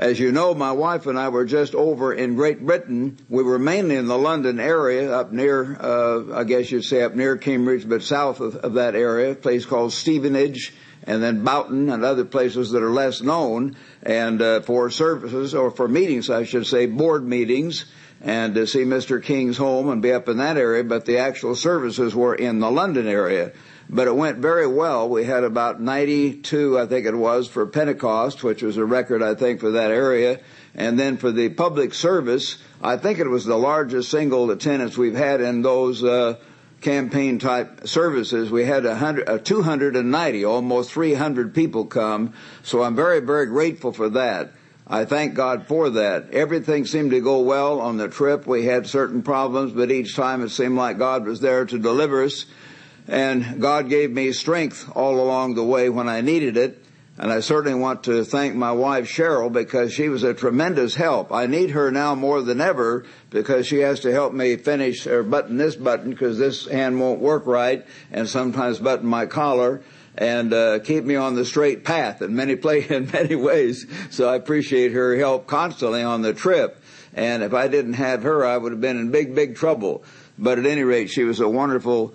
As you know, my wife and I were just over in Great Britain. We were mainly in the London area, up near, uh, I guess you'd say up near Cambridge, but south of, of that area, a place called Stevenage, and then Boughton and other places that are less known, and uh, for services or for meetings, I should say, board meetings, and to see Mr. King's home and be up in that area. But the actual services were in the London area but it went very well. We had about 92, I think it was, for Pentecost, which was a record, I think, for that area. And then for the public service, I think it was the largest single attendance we've had in those uh, campaign type services. We had a hundred, uh, 290, almost 300 people come. So I'm very, very grateful for that. I thank God for that. Everything seemed to go well on the trip. We had certain problems, but each time it seemed like God was there to deliver us. And God gave me strength all along the way when I needed it. And I certainly want to thank my wife Cheryl because she was a tremendous help. I need her now more than ever because she has to help me finish or button this button because this hand won't work right and sometimes button my collar and uh, keep me on the straight path in many play in many ways. So I appreciate her help constantly on the trip. And if I didn't have her, I would have been in big, big trouble. But at any rate, she was a wonderful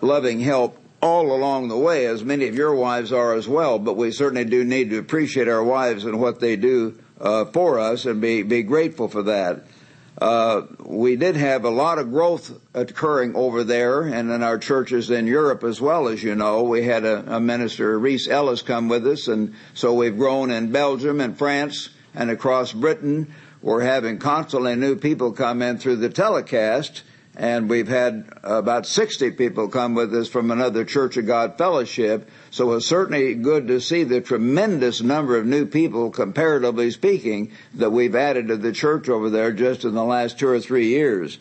loving help all along the way, as many of your wives are as well. But we certainly do need to appreciate our wives and what they do uh, for us and be be grateful for that. Uh, we did have a lot of growth occurring over there and in our churches in Europe as well, as you know. We had a, a minister, Reese Ellis, come with us, and so we've grown in Belgium and France and across Britain. We're having constantly new people come in through the telecast and we've had about 60 people come with us from another Church of God fellowship. So it's certainly good to see the tremendous number of new people, comparatively speaking, that we've added to the church over there just in the last two or three years.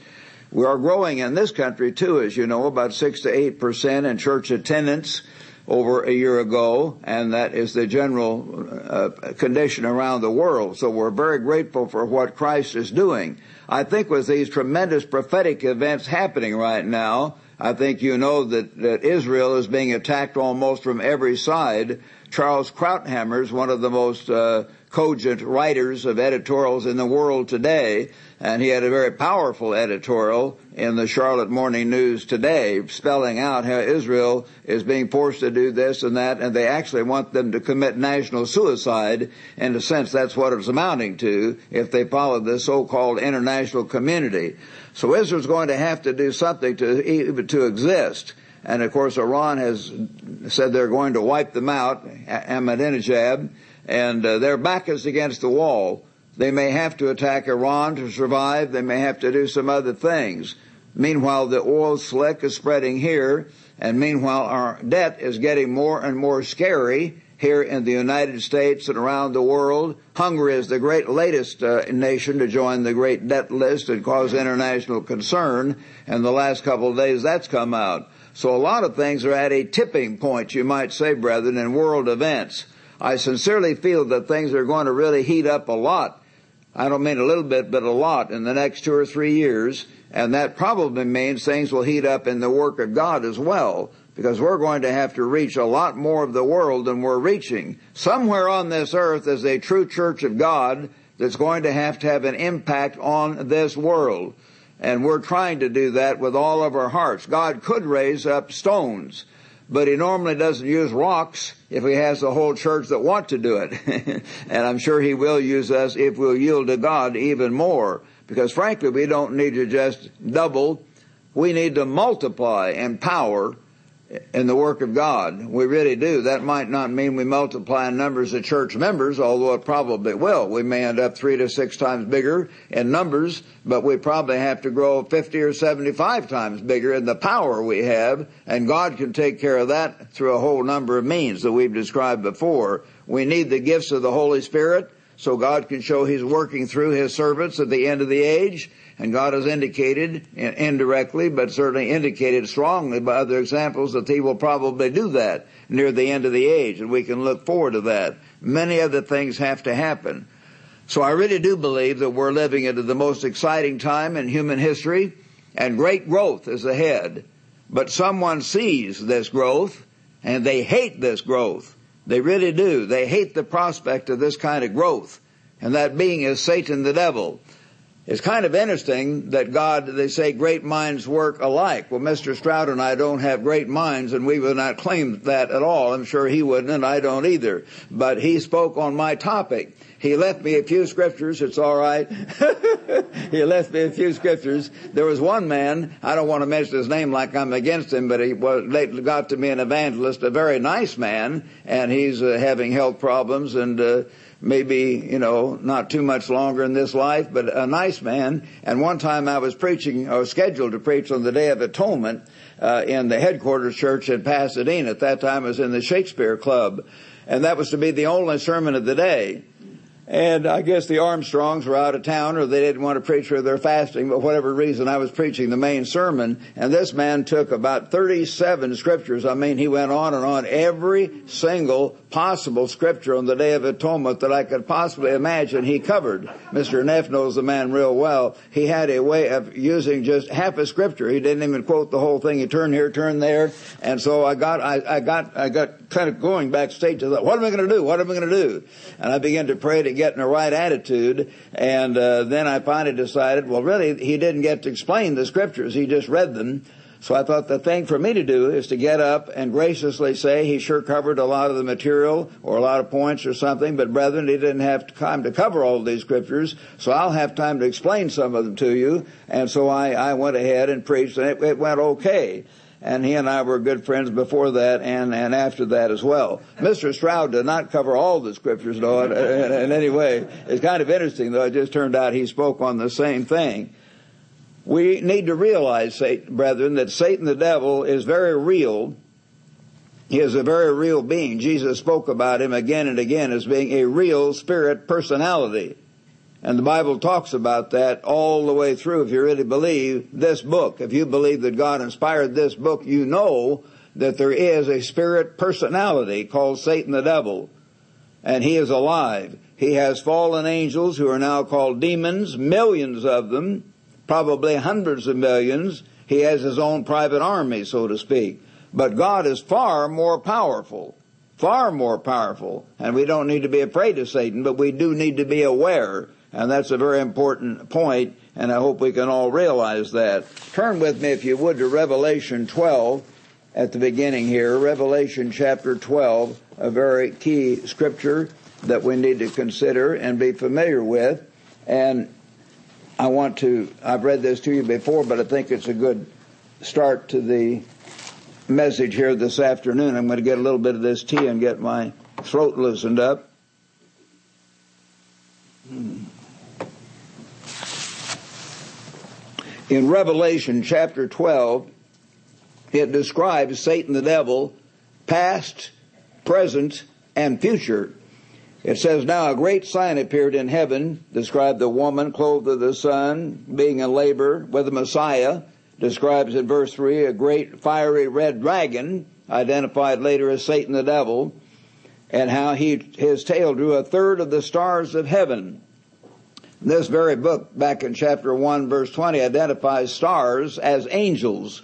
We are growing in this country too, as you know, about six to eight percent in church attendance over a year ago, and that is the general uh, condition around the world. So we're very grateful for what Christ is doing. I think with these tremendous prophetic events happening right now, I think you know that, that Israel is being attacked almost from every side. Charles Krauthammer is one of the most uh, cogent writers of editorials in the world today, and he had a very powerful editorial in the Charlotte Morning News today, spelling out how Israel is being forced to do this and that, and they actually want them to commit national suicide. In a sense, that's what it's amounting to if they follow this so-called international community. So Israel's going to have to do something to to exist. And of course, Iran has said they're going to wipe them out, Ahmadinejad, and uh, their back is against the wall. They may have to attack Iran to survive. They may have to do some other things. Meanwhile, the oil slick is spreading here, and meanwhile, our debt is getting more and more scary here in the United States and around the world. Hungary is the great latest uh, nation to join the great debt list and cause international concern. In the last couple of days, that's come out. So a lot of things are at a tipping point, you might say, brethren, in world events. I sincerely feel that things are going to really heat up a lot I don't mean a little bit, but a lot in the next two or three years. And that probably means things will heat up in the work of God as well, because we're going to have to reach a lot more of the world than we're reaching. Somewhere on this earth is a true church of God that's going to have to have an impact on this world. And we're trying to do that with all of our hearts. God could raise up stones but he normally doesn't use rocks if he has a whole church that want to do it. and I'm sure he will use us if we'll yield to God even more. Because frankly, we don't need to just double. We need to multiply in power in the work of God. We really do. That might not mean we multiply in numbers of church members, although it probably will. We may end up three to six times bigger in numbers, but we probably have to grow 50 or 75 times bigger in the power we have, and God can take care of that through a whole number of means that we've described before. We need the gifts of the Holy Spirit so God can show He's working through His servants at the end of the age and God has indicated, indirectly, but certainly indicated strongly by other examples that He will probably do that near the end of the age, and we can look forward to that. Many other things have to happen. So I really do believe that we're living into the most exciting time in human history, and great growth is ahead. But someone sees this growth, and they hate this growth. They really do. They hate the prospect of this kind of growth and that being is Satan the devil. It's kind of interesting that God, they say great minds work alike. Well, Mr. Stroud and I don't have great minds and we would not claim that at all. I'm sure he wouldn't and I don't either. But he spoke on my topic. He left me a few scriptures. It's all right. he left me a few scriptures. There was one man. I don't want to mention his name like I'm against him, but he was got to be an evangelist, a very nice man, and he's uh, having health problems and. Uh, maybe, you know, not too much longer in this life, but a nice man. And one time I was preaching, I was scheduled to preach on the Day of Atonement, uh, in the headquarters church in Pasadena. At that time I was in the Shakespeare Club. And that was to be the only sermon of the day. And I guess the Armstrongs were out of town or they didn't want to preach for their fasting, but whatever reason I was preaching the main sermon and this man took about 37 scriptures. I mean, he went on and on every single possible scripture on the Day of Atonement that I could possibly imagine he covered. Mr. Neff knows the man real well. He had a way of using just half a scripture. He didn't even quote the whole thing. He turned here, turned there. And so I got, I, I got, I got kind of going backstage to that. What am I going to do? What am I going to do? And I began to pray to get in the right attitude. And uh, then I finally decided, well, really, he didn't get to explain the scriptures. He just read them. So I thought the thing for me to do is to get up and graciously say he sure covered a lot of the material or a lot of points or something, but brethren, he didn't have time to cover all these scriptures, so I'll have time to explain some of them to you. And so I, I went ahead and preached and it, it went okay and he and I were good friends before that and, and after that as well. Mr. Stroud did not cover all the scriptures though in, in, in any way. It's kind of interesting though, it just turned out he spoke on the same thing. We need to realize, brethren, that Satan the devil is very real. He is a very real being. Jesus spoke about him again and again as being a real spirit personality. And the Bible talks about that all the way through if you really believe this book. If you believe that God inspired this book, you know that there is a spirit personality called Satan the devil. And he is alive. He has fallen angels who are now called demons, millions of them, probably hundreds of millions. He has his own private army, so to speak. But God is far more powerful. Far more powerful. And we don't need to be afraid of Satan, but we do need to be aware and that's a very important point, and I hope we can all realize that. Turn with me, if you would, to Revelation 12 at the beginning here. Revelation chapter 12, a very key scripture that we need to consider and be familiar with. And I want to, I've read this to you before, but I think it's a good start to the message here this afternoon. I'm going to get a little bit of this tea and get my throat loosened up. Hmm. In Revelation chapter 12, it describes Satan the devil, past, present, and future. It says, Now a great sign appeared in heaven, described the woman clothed with the sun, being in labor with the Messiah. Describes in verse 3 a great fiery red dragon, identified later as Satan the devil, and how he, his tail drew a third of the stars of heaven. This very book, back in chapter 1, verse 20, identifies stars as angels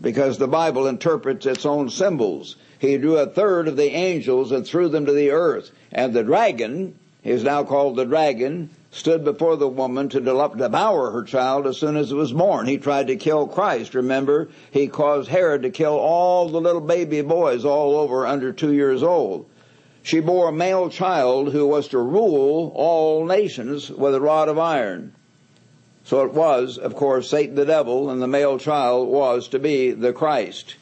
because the Bible interprets its own symbols. He drew a third of the angels and threw them to the earth. And the dragon, he is now called the dragon, stood before the woman to devour her child as soon as it was born. He tried to kill Christ. Remember, he caused Herod to kill all the little baby boys all over under two years old. She bore a male child who was to rule all nations with a rod of iron. So it was, of course, Satan the devil, and the male child was to be the Christ.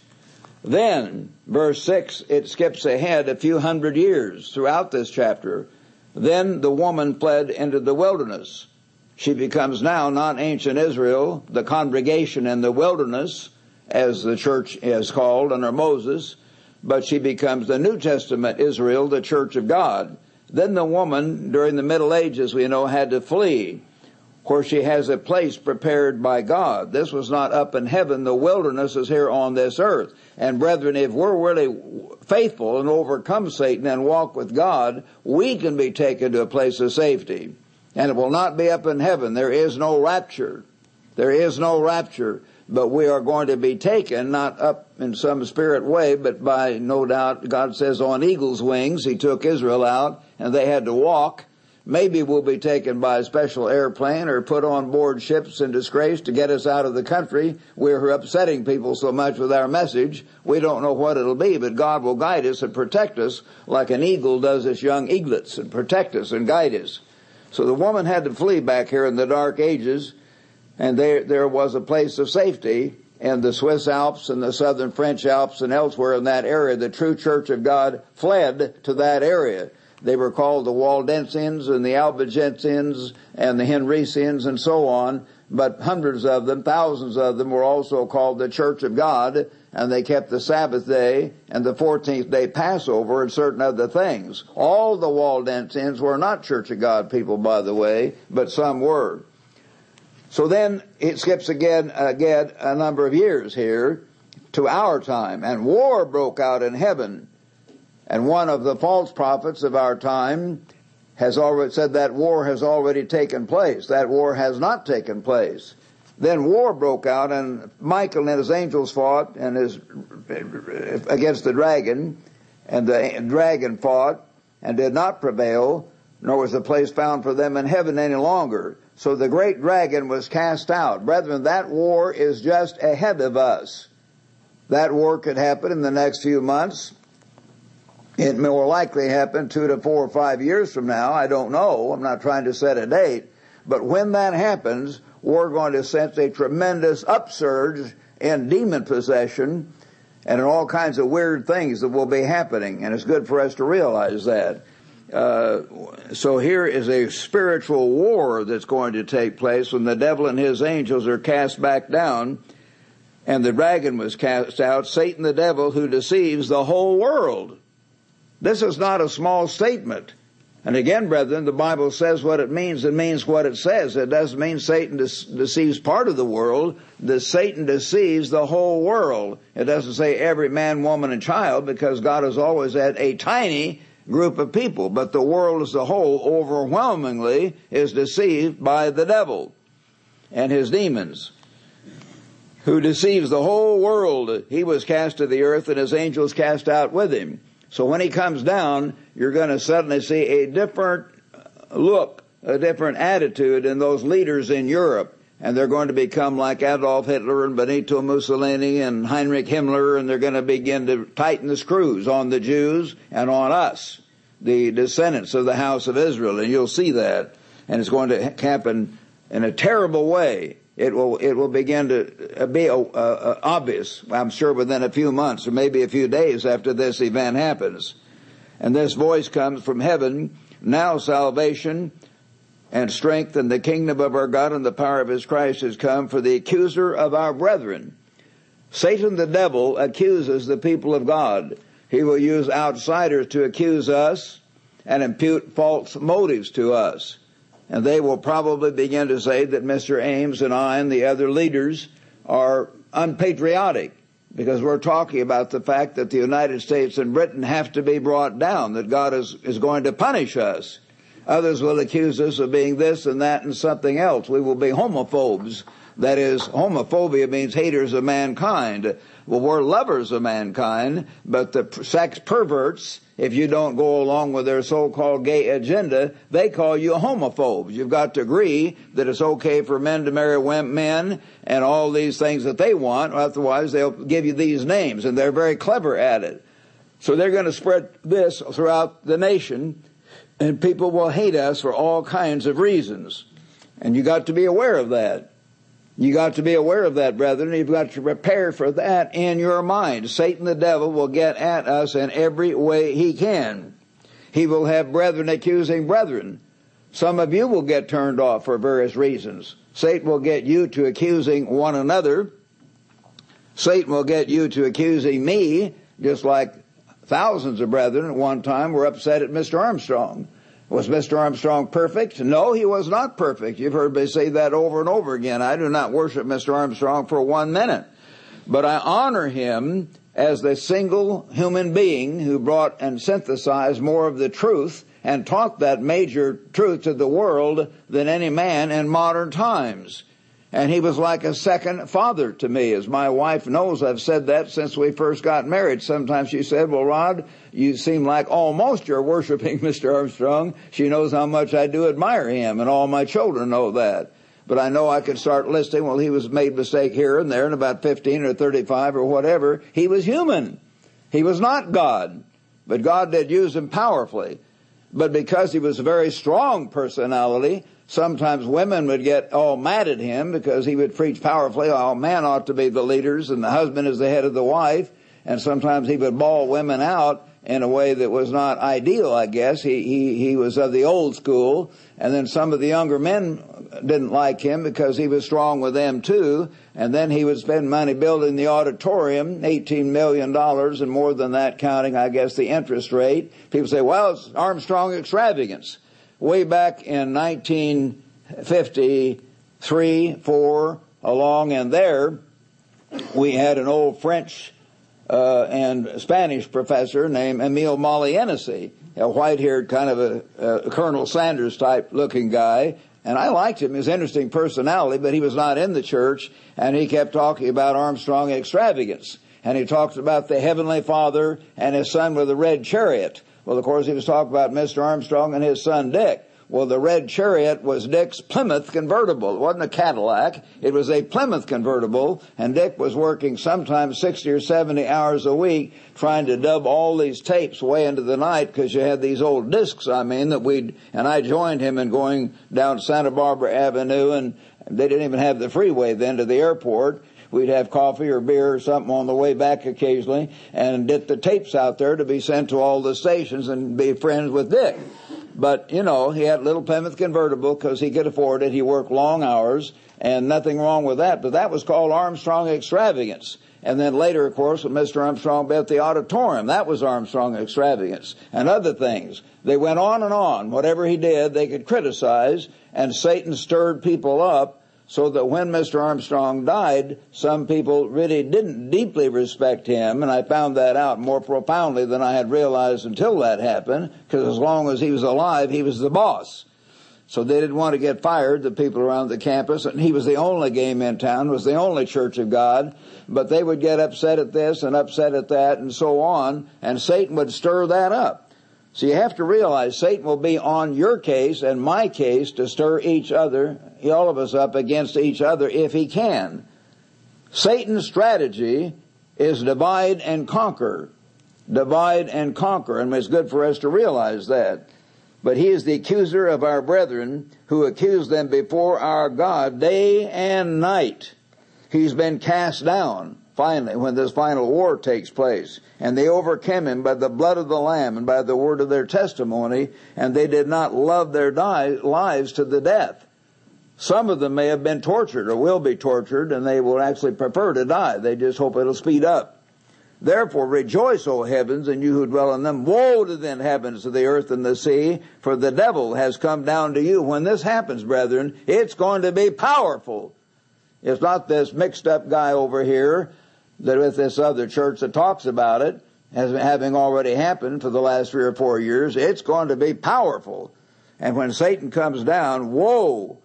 Then, verse 6, it skips ahead a few hundred years throughout this chapter. Then the woman fled into the wilderness. She becomes now not ancient Israel, the congregation in the wilderness, as the church is called under Moses, but she becomes the New Testament Israel, the church of God. Then the woman, during the Middle Ages, we know, had to flee, where she has a place prepared by God. This was not up in heaven. The wilderness is here on this earth. And brethren, if we're really faithful and overcome Satan and walk with God, we can be taken to a place of safety. And it will not be up in heaven. There is no rapture. There is no rapture but we are going to be taken not up in some spirit way, but by no doubt God says on eagle's wings. He took Israel out and they had to walk Maybe we'll be taken by a special airplane or put on board ships in disgrace to get us out of the country. We're upsetting people so much with our message. We don't know what it'll be, but God will guide us and protect us like an eagle does its young eaglets and protect us and guide us. So the woman had to flee back here in the dark ages and there, there was a place of safety in the Swiss Alps and the southern French Alps and elsewhere in that area. The true church of God fled to that area. They were called the Waldensians and the Albigensians and the Henricians and so on, but hundreds of them, thousands of them were also called the Church of God, and they kept the Sabbath day and the 14th day Passover and certain other things. All the Waldensians were not Church of God people, by the way, but some were. So then it skips again, again a number of years here to our time, and war broke out in heaven. And one of the false prophets of our time has already said that war has already taken place. That war has not taken place. Then war broke out, and Michael and his angels fought and his against the dragon, and the dragon fought and did not prevail, nor was a place found for them in heaven any longer. So the great dragon was cast out. Brethren, that war is just ahead of us. That war could happen in the next few months. It more likely happen two to four or five years from now. I don't know. I'm not trying to set a date. But when that happens, we're going to sense a tremendous upsurge in demon possession and in all kinds of weird things that will be happening. And it's good for us to realize that. Uh, so here is a spiritual war that's going to take place when the devil and his angels are cast back down and the dragon was cast out, Satan the devil who deceives the whole world. This is not a small statement. And again, brethren, the Bible says what it means. It means what it says. It doesn't mean Satan de- deceives part of the world. The Satan deceives the whole world. It doesn't say every man, woman, and child because God has always had a tiny group of people, but the world as a whole overwhelmingly is deceived by the devil and his demons, who deceives the whole world. He was cast to the earth and his angels cast out with him. So when he comes down, you're going to suddenly see a different look, a different attitude in those leaders in Europe and they're going to become like Adolf Hitler and Benito Mussolini and Heinrich Himmler, and they're going to begin to tighten the screws on the Jews and on us, the descendants of the house of Israel, and you'll see that. And it's going to happen in a terrible way. It will, it will begin to be uh, uh, obvious, I'm sure within a few months or maybe a few days after this event happens. And this voice comes from heaven, now salvation and strengthen the kingdom of our God and the power of his Christ has come for the accuser of our brethren. Satan the devil accuses the people of God. He will use outsiders to accuse us and impute false motives to us. And they will probably begin to say that Mr. Ames and I and the other leaders are unpatriotic because we're talking about the fact that the United States and Britain have to be brought down, that God is, is going to punish us. Others will accuse us of being this and that and something else. We will be homophobes. That is, homophobia means haters of mankind. Well, we're lovers of mankind, but the sex perverts, if you don't go along with their so-called gay agenda, they call you homophobes. You've got to agree that it's okay for men to marry men and all these things that they want, otherwise they'll give you these names, and they're very clever at it. So they're going to spread this throughout the nation, and people will hate us for all kinds of reasons. And you got to be aware of that. You got to be aware of that, brethren. You've got to prepare for that in your mind. Satan the devil will get at us in every way he can. He will have brethren accusing brethren. Some of you will get turned off for various reasons. Satan will get you to accusing one another. Satan will get you to accusing me, just like Thousands of brethren at one time were upset at Mr. Armstrong. Was Mr. Armstrong perfect? No, he was not perfect. You've heard me say that over and over again. I do not worship Mr. Armstrong for one minute. But I honor him as the single human being who brought and synthesized more of the truth and taught that major truth to the world than any man in modern times. And he was like a second father to me, as my wife knows. I've said that since we first got married. Sometimes she said, well, Rod, you seem like almost you're worshiping Mr. Armstrong. She knows how much I do admire him, and all my children know that. But I know I could start listing, well, he was made mistake here and there, and about 15 or 35 or whatever. He was human. He was not God. But God did use him powerfully. But because he was a very strong personality, sometimes women would get all mad at him because he would preach powerfully, oh, men ought to be the leaders and the husband is the head of the wife. And sometimes he would bawl women out in a way that was not ideal, I guess. He, he, he was of the old school. And then some of the younger men didn't like him because he was strong with them too. And then he would spend money building the auditorium, $18 million and more than that counting, I guess, the interest rate. People say, well, it's Armstrong extravagance. Way back in 1953, 4, along in there, we had an old French uh, and Spanish professor named Emile Molienicy, a white-haired kind of a, a Colonel Sanders type looking guy. And I liked him, his interesting personality, but he was not in the church, and he kept talking about Armstrong extravagance. And he talked about the Heavenly Father and his son with the red chariot. Well, of course, he was talking about Mr. Armstrong and his son Dick. Well, the red chariot was Dick's Plymouth convertible. It wasn't a Cadillac. It was a Plymouth convertible, and Dick was working sometimes 60 or 70 hours a week trying to dub all these tapes way into the night because you had these old discs, I mean, that we'd, and I joined him in going down Santa Barbara Avenue, and they didn't even have the freeway then to the airport. We'd have coffee or beer or something on the way back occasionally and get the tapes out there to be sent to all the stations and be friends with Dick. But, you know, he had little Plymouth convertible because he could afford it. He worked long hours and nothing wrong with that. But that was called Armstrong extravagance. And then later, of course, when Mr. Armstrong built the auditorium, that was Armstrong extravagance and other things. They went on and on. Whatever he did, they could criticize and Satan stirred people up so that when Mr. Armstrong died, some people really didn't deeply respect him, and I found that out more profoundly than I had realized until that happened, because as long as he was alive, he was the boss. So they didn't want to get fired, the people around the campus, and he was the only game in town, was the only church of God, but they would get upset at this and upset at that and so on, and Satan would stir that up. So you have to realize Satan will be on your case and my case to stir each other, all of us up against each other if he can. Satan's strategy is divide and conquer. Divide and conquer. And it's good for us to realize that. But he is the accuser of our brethren who accuse them before our God day and night. He's been cast down finally, when this final war takes place. And they overcame him by the blood of the Lamb and by the word of their testimony, and they did not love their die, lives to the death. Some of them may have been tortured or will be tortured, and they will actually prefer to die. They just hope it'll speed up. Therefore rejoice, O heavens, and you who dwell in them. Woe to the heavens of the earth and the sea, for the devil has come down to you. When this happens, brethren, it's going to be powerful. It's not this mixed up guy over here that with this other church that talks about it, as having already happened for the last three or four years, it's going to be powerful. And when Satan comes down, woe,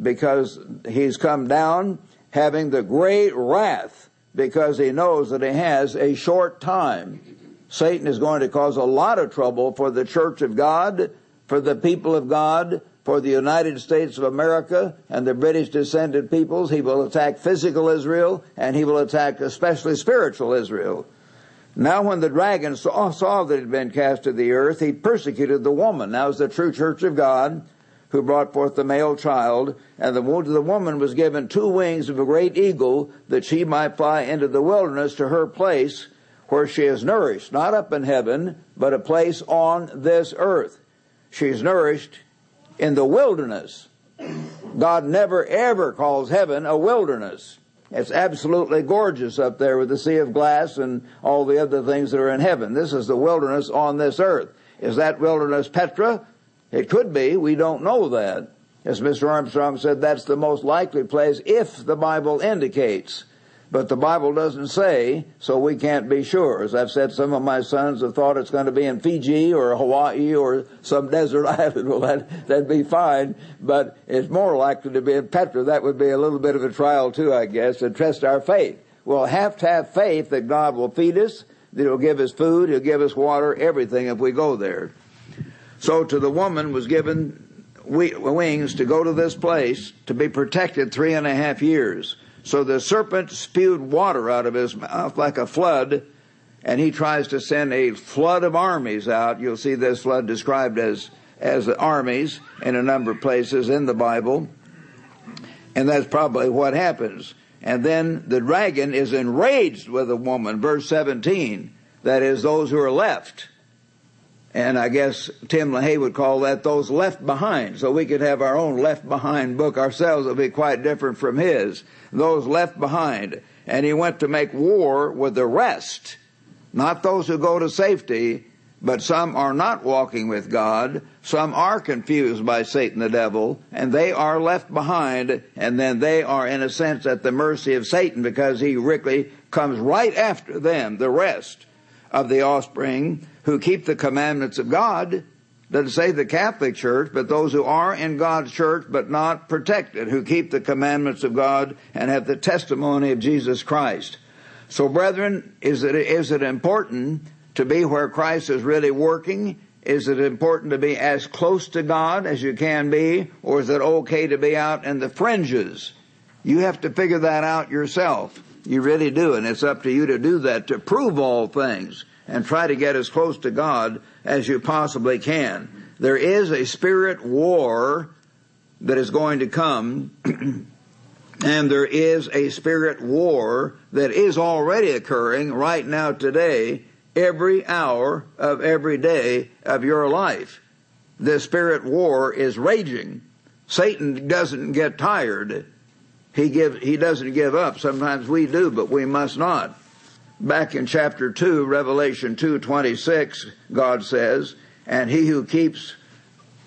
because he's come down having the great wrath, because he knows that he has a short time. Satan is going to cause a lot of trouble for the church of God, for the people of God, for the United States of America and the British descended peoples. He will attack physical Israel and he will attack especially spiritual Israel. Now when the dragon saw, saw that it had been cast to the earth, he persecuted the woman. Now is the true church of God who brought forth the male child, and the, the woman was given two wings of a great eagle that she might fly into the wilderness to her place where she is nourished, not up in heaven, but a place on this earth. She is nourished in the wilderness. God never ever calls heaven a wilderness. It's absolutely gorgeous up there with the sea of glass and all the other things that are in heaven. This is the wilderness on this earth. Is that wilderness Petra? It could be. We don't know that. As Mr. Armstrong said, that's the most likely place if the Bible indicates but the Bible doesn't say, so we can't be sure. As I've said, some of my sons have thought it's going to be in Fiji or Hawaii or some desert island. Well, that, that'd be fine, but it's more likely to be in Petra. That would be a little bit of a trial too, I guess, to test our faith. We'll have to have faith that God will feed us, that He'll give us food, He'll give us water, everything if we go there. So to the woman was given wings to go to this place to be protected three and a half years. So the serpent spewed water out of his mouth like a flood, and he tries to send a flood of armies out. You'll see this flood described as, as armies in a number of places in the Bible. And that's probably what happens. And then the dragon is enraged with the woman, verse 17. That is, those who are left. And I guess Tim LaHaye would call that those left behind. So we could have our own left behind book ourselves. It'll be quite different from his. Those left behind. And he went to make war with the rest. Not those who go to safety, but some are not walking with God. Some are confused by Satan the devil, and they are left behind, and then they are in a sense at the mercy of Satan because he really comes right after them, the rest of the offspring who keep the commandments of God. Doesn't say the Catholic Church, but those who are in God's church but not protected, who keep the commandments of God and have the testimony of Jesus Christ. So brethren, is it, is it important to be where Christ is really working? Is it important to be as close to God as you can be? Or is it okay to be out in the fringes? You have to figure that out yourself. You really do, and it's up to you to do that, to prove all things and try to get as close to God as you possibly can. There is a spirit war that is going to come, and there is a spirit war that is already occurring right now today, every hour of every day of your life. The spirit war is raging. Satan doesn't get tired. He give, he doesn't give up. Sometimes we do, but we must not back in chapter 2, Revelation 2:26, God says, "And he who keeps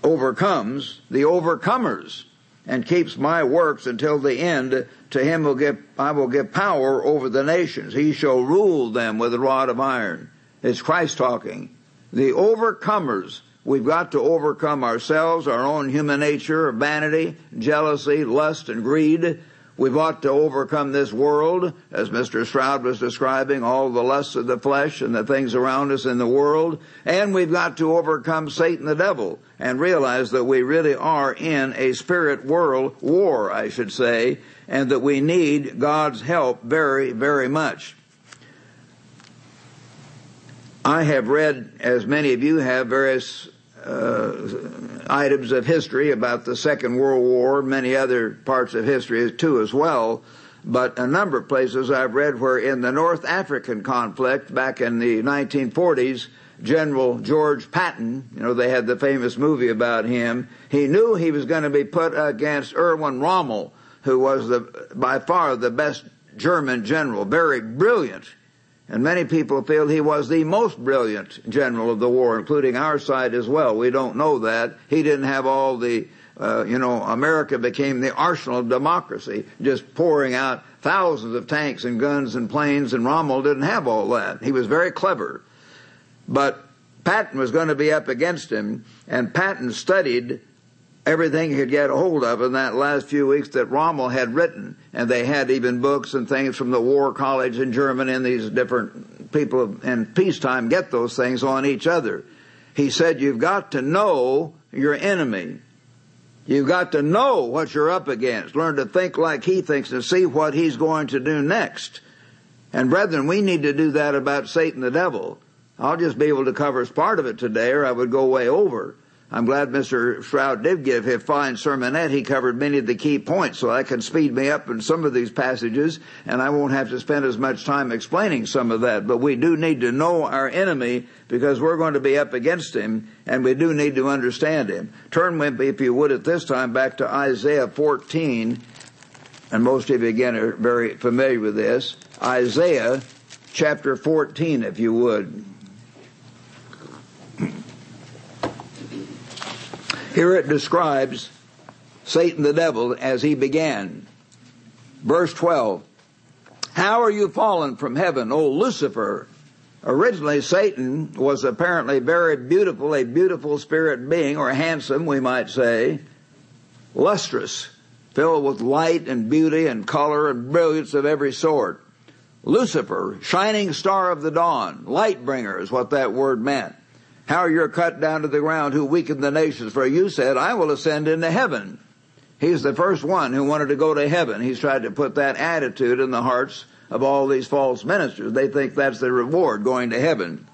overcomes the overcomers and keeps my works until the end, to him will give I will give power over the nations. He shall rule them with a rod of iron." It's Christ talking. The overcomers We've got to overcome ourselves, our own human nature, vanity, jealousy, lust, and greed. We've ought to overcome this world, as Mr. Stroud was describing, all the lusts of the flesh and the things around us in the world. And we've got to overcome Satan the devil and realize that we really are in a spirit world war, I should say, and that we need God's help very, very much. I have read, as many of you have, various Uh, items of history about the Second World War, many other parts of history too as well. But a number of places I've read where in the North African conflict back in the 1940s, General George Patton, you know, they had the famous movie about him. He knew he was going to be put against Erwin Rommel, who was the, by far the best German general, very brilliant and many people feel he was the most brilliant general of the war, including our side as well. We don't know that. He didn't have all the, uh, you know, America became the arsenal of democracy, just pouring out thousands of tanks and guns and planes, and Rommel didn't have all that. He was very clever. But Patton was going to be up against him, and Patton studied everything he could get hold of in that last few weeks that Rommel had written. And they had even books and things from the War College in Germany and these different people in peacetime get those things on each other. He said, you've got to know your enemy. You've got to know what you're up against. Learn to think like he thinks and see what he's going to do next. And brethren, we need to do that about Satan the devil. I'll just be able to cover as part of it today or I would go way over. I'm glad Mr. Stroud did give a fine sermonette. He covered many of the key points, so that can speed me up in some of these passages, and I won't have to spend as much time explaining some of that. But we do need to know our enemy because we're going to be up against him, and we do need to understand him. Turn, if you would, at this time back to Isaiah 14, and most of you again are very familiar with this. Isaiah chapter 14, if you would. Here it describes Satan the devil as he began. Verse 12. How are you fallen from heaven, O Lucifer? Originally, Satan was apparently very beautiful, a beautiful spirit being, or handsome, we might say, lustrous, filled with light and beauty and color and brilliance of every sort. Lucifer, shining star of the dawn, light bringer is what that word meant. How you're cut down to the ground who weakened the nations, for you said, I will ascend into heaven. He's the first one who wanted to go to heaven. He's tried to put that attitude in the hearts of all these false ministers. They think that's the reward, going to heaven.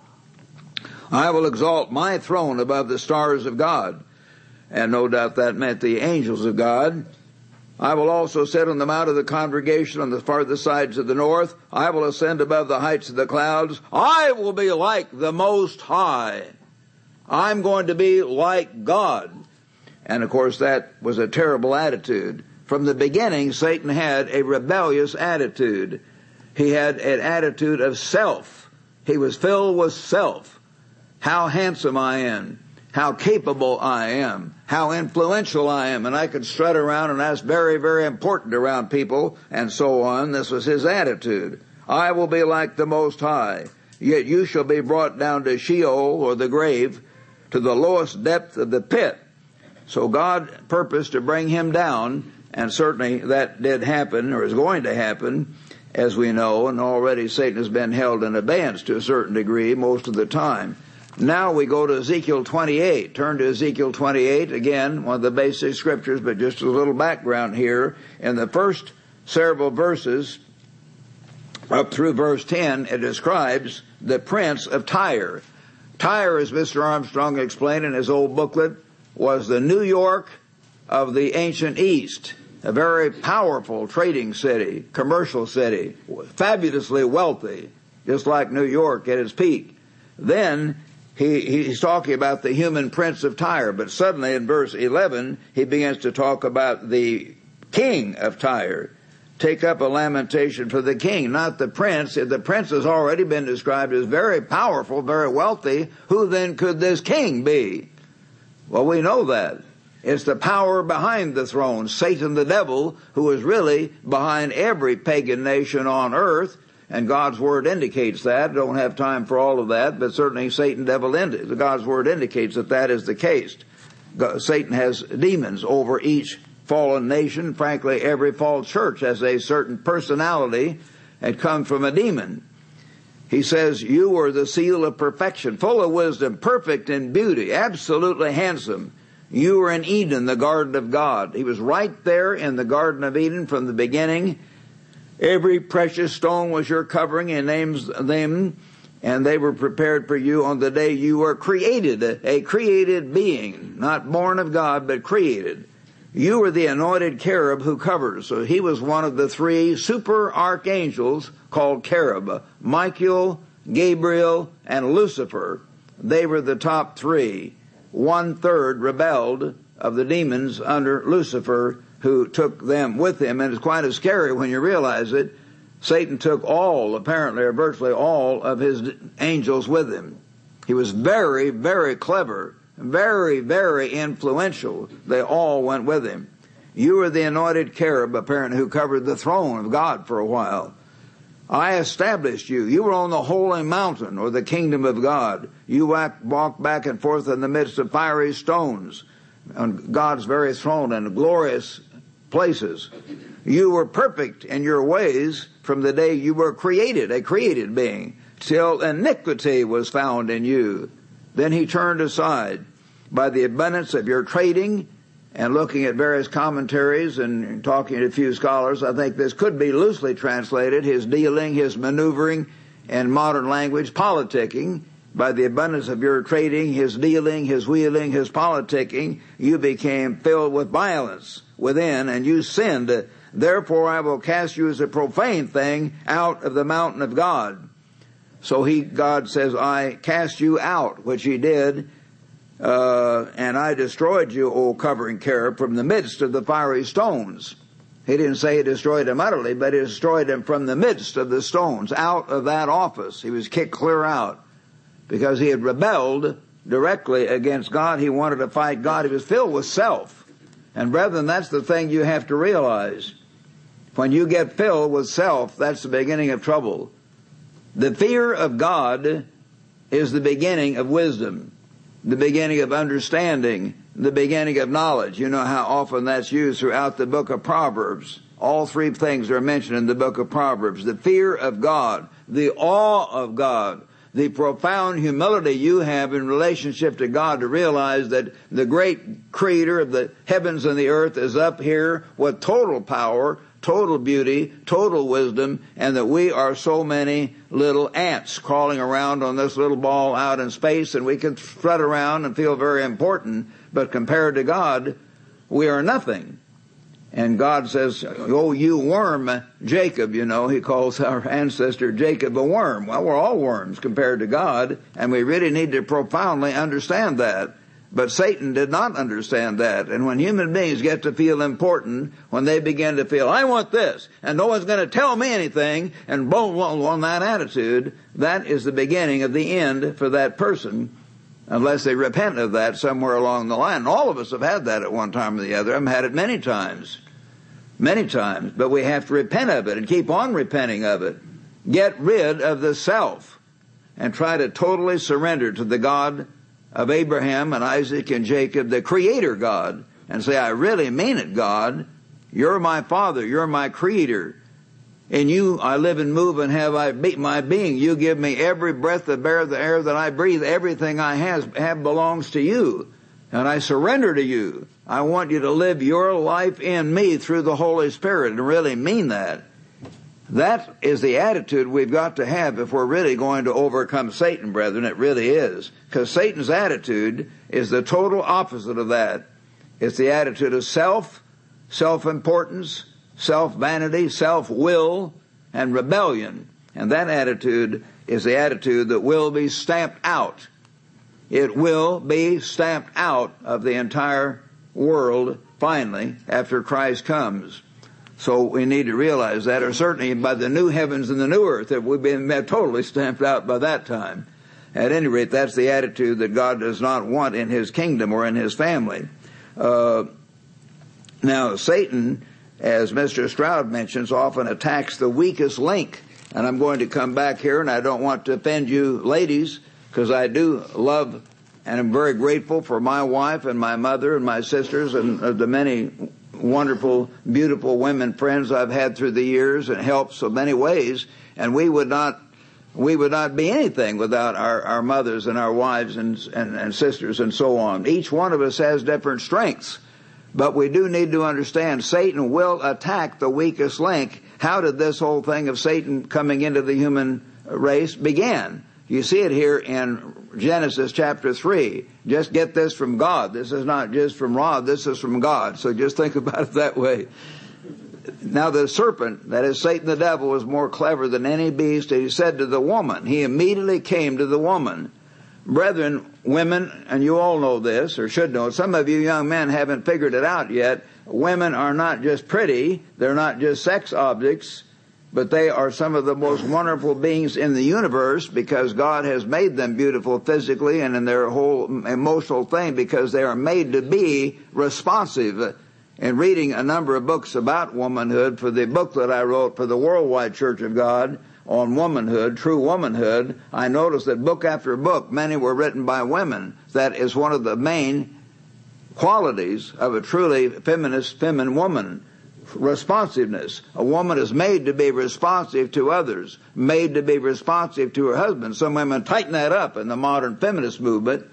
I will exalt my throne above the stars of God. And no doubt that meant the angels of God. I will also sit on the mount of the congregation on the farthest sides of the north. I will ascend above the heights of the clouds. I will be like the Most High. I'm going to be like God. And of course, that was a terrible attitude. From the beginning, Satan had a rebellious attitude. He had an attitude of self. He was filled with self. How handsome I am. How capable I am. How influential I am. And I could strut around and that's very, very important around people and so on. This was his attitude. I will be like the Most High. Yet you shall be brought down to Sheol or the grave to the lowest depth of the pit. So God purposed to bring him down and certainly that did happen or is going to happen as we know, and already Satan has been held in abeyance to a certain degree most of the time. Now we go to Ezekiel 28. Turn to Ezekiel 28 again, one of the basic scriptures, but just a little background here. In the first several verses, up through verse 10, it describes the prince of Tyre. Tyre, as Mr. Armstrong explained in his old booklet, was the New York of the ancient East a very powerful trading city, commercial city, fabulously wealthy, just like New York at its peak. Then he, he's talking about the human prince of Tyre, but suddenly in verse 11, he begins to talk about the king of Tyre. Take up a lamentation for the king, not the prince. If the prince has already been described as very powerful, very wealthy, who then could this king be? Well, we know that. It's the power behind the throne, Satan the devil, who is really behind every pagan nation on earth, and God's word indicates that. Don't have time for all of that, but certainly Satan, devil, God's word indicates that that is the case. Satan has demons over each fallen nation. Frankly, every false church has a certain personality that comes from a demon. He says, you are the seal of perfection, full of wisdom, perfect in beauty, absolutely handsome. You were in Eden, the garden of God. He was right there in the garden of Eden from the beginning. Every precious stone was your covering and names them, and they were prepared for you on the day you were created, a created being, not born of God, but created. You were the anointed cherub who covers. So he was one of the three super archangels called cherub. Michael, Gabriel, and Lucifer. They were the top three one third rebelled of the demons under Lucifer who took them with him. And it's quite as scary when you realize it. Satan took all, apparently, or virtually all of his angels with him. He was very, very clever, very, very influential. They all went with him. You were the anointed cherub, apparently, who covered the throne of God for a while. I established you. You were on the holy mountain or the kingdom of God. You walked back and forth in the midst of fiery stones on God's very throne and glorious places. You were perfect in your ways from the day you were created, a created being, till iniquity was found in you. Then he turned aside by the abundance of your trading and looking at various commentaries and talking to a few scholars, I think this could be loosely translated his dealing, his maneuvering, in modern language, politicking. By the abundance of your trading, his dealing, his wheeling, his politicking, you became filled with violence within and you sinned. Therefore I will cast you as a profane thing out of the mountain of God. So he, God says, I cast you out, which he did, uh, and I destroyed you, O covering cherub, from the midst of the fiery stones. He didn't say he destroyed him utterly, but he destroyed him from the midst of the stones, out of that office. He was kicked clear out because he had rebelled directly against God. He wanted to fight God. He was filled with self. And brethren, that's the thing you have to realize. When you get filled with self, that's the beginning of trouble. The fear of God is the beginning of wisdom, the beginning of understanding, the beginning of knowledge. You know how often that's used throughout the book of Proverbs. All three things are mentioned in the book of Proverbs. The fear of God, the awe of God, the profound humility you have in relationship to God to realize that the great creator of the heavens and the earth is up here with total power, total beauty, total wisdom, and that we are so many little ants crawling around on this little ball out in space and we can strut around and feel very important, but compared to God, we are nothing. And God says, Oh, you worm, Jacob, you know, he calls our ancestor Jacob a worm. Well, we're all worms compared to God, and we really need to profoundly understand that. But Satan did not understand that. And when human beings get to feel important, when they begin to feel, I want this, and no one's going to tell me anything, and boom, boom, on that attitude, that is the beginning of the end for that person, unless they repent of that somewhere along the line. All of us have had that at one time or the other. I've had it many times. Many times. But we have to repent of it and keep on repenting of it. Get rid of the self and try to totally surrender to the God of Abraham and Isaac and Jacob, the creator God, and say, I really mean it, God. You're my father. You're my creator. In you I live and move and have I my being. You give me every breath of air, the air that I breathe. Everything I have, have belongs to you. And I surrender to you. I want you to live your life in me through the Holy Spirit and really mean that. That is the attitude we've got to have if we're really going to overcome Satan, brethren. It really is. Because Satan's attitude is the total opposite of that. It's the attitude of self, self-importance, self-vanity, self-will, and rebellion. And that attitude is the attitude that will be stamped out. It will be stamped out of the entire world finally after Christ comes. So we need to realize that, or certainly by the new heavens and the new earth, that we've been totally stamped out by that time. At any rate, that's the attitude that God does not want in His kingdom or in His family. Uh, now, Satan, as Mr. Stroud mentions, often attacks the weakest link. And I'm going to come back here, and I don't want to offend you ladies, because I do love and I'm very grateful for my wife and my mother and my sisters and uh, the many wonderful, beautiful women friends I've had through the years and helped so many ways. And we would not, we would not be anything without our, our mothers and our wives and, and, and sisters and so on. Each one of us has different strengths. But we do need to understand Satan will attack the weakest link. How did this whole thing of Satan coming into the human race begin? You see it here in Genesis chapter 3. Just get this from God. This is not just from Rod, this is from God. So just think about it that way. Now the serpent, that is Satan the devil, was more clever than any beast. and He said to the woman, he immediately came to the woman. Brethren, women, and you all know this, or should know, some of you young men haven't figured it out yet. Women are not just pretty, they're not just sex objects, but they are some of the most wonderful beings in the universe because God has made them beautiful physically and in their whole emotional thing because they are made to be responsive. In reading a number of books about womanhood for the book that I wrote for the Worldwide Church of God on womanhood, true womanhood, I noticed that book after book, many were written by women. That is one of the main qualities of a truly feminist, feminine woman responsiveness. A woman is made to be responsive to others, made to be responsive to her husband. Some women tighten that up in the modern feminist movement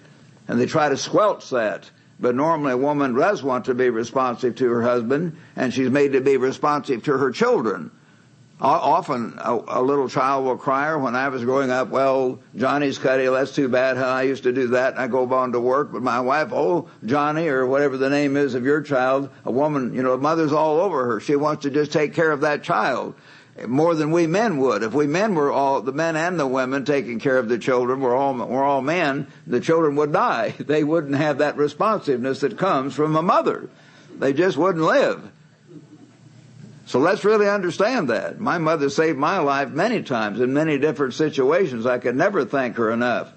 and they try to squelch that. But normally a woman does want to be responsive to her husband and she's made to be responsive to her children. Often a, a, little child will cry, or when I was growing up, well, Johnny's cutty, that's too bad. How I used to do that, and I go on to work. But my wife, oh, Johnny, or whatever the name is of your child, a woman, you know, a mother's all over her. She wants to just take care of that child more than we men would. If we men were all, the men and the women taking care of the children, we're all, we're all men, the children would die. They wouldn't have that responsiveness that comes from a mother. They just wouldn't live. So let's really understand that. My mother saved my life many times in many different situations. I could never thank her enough.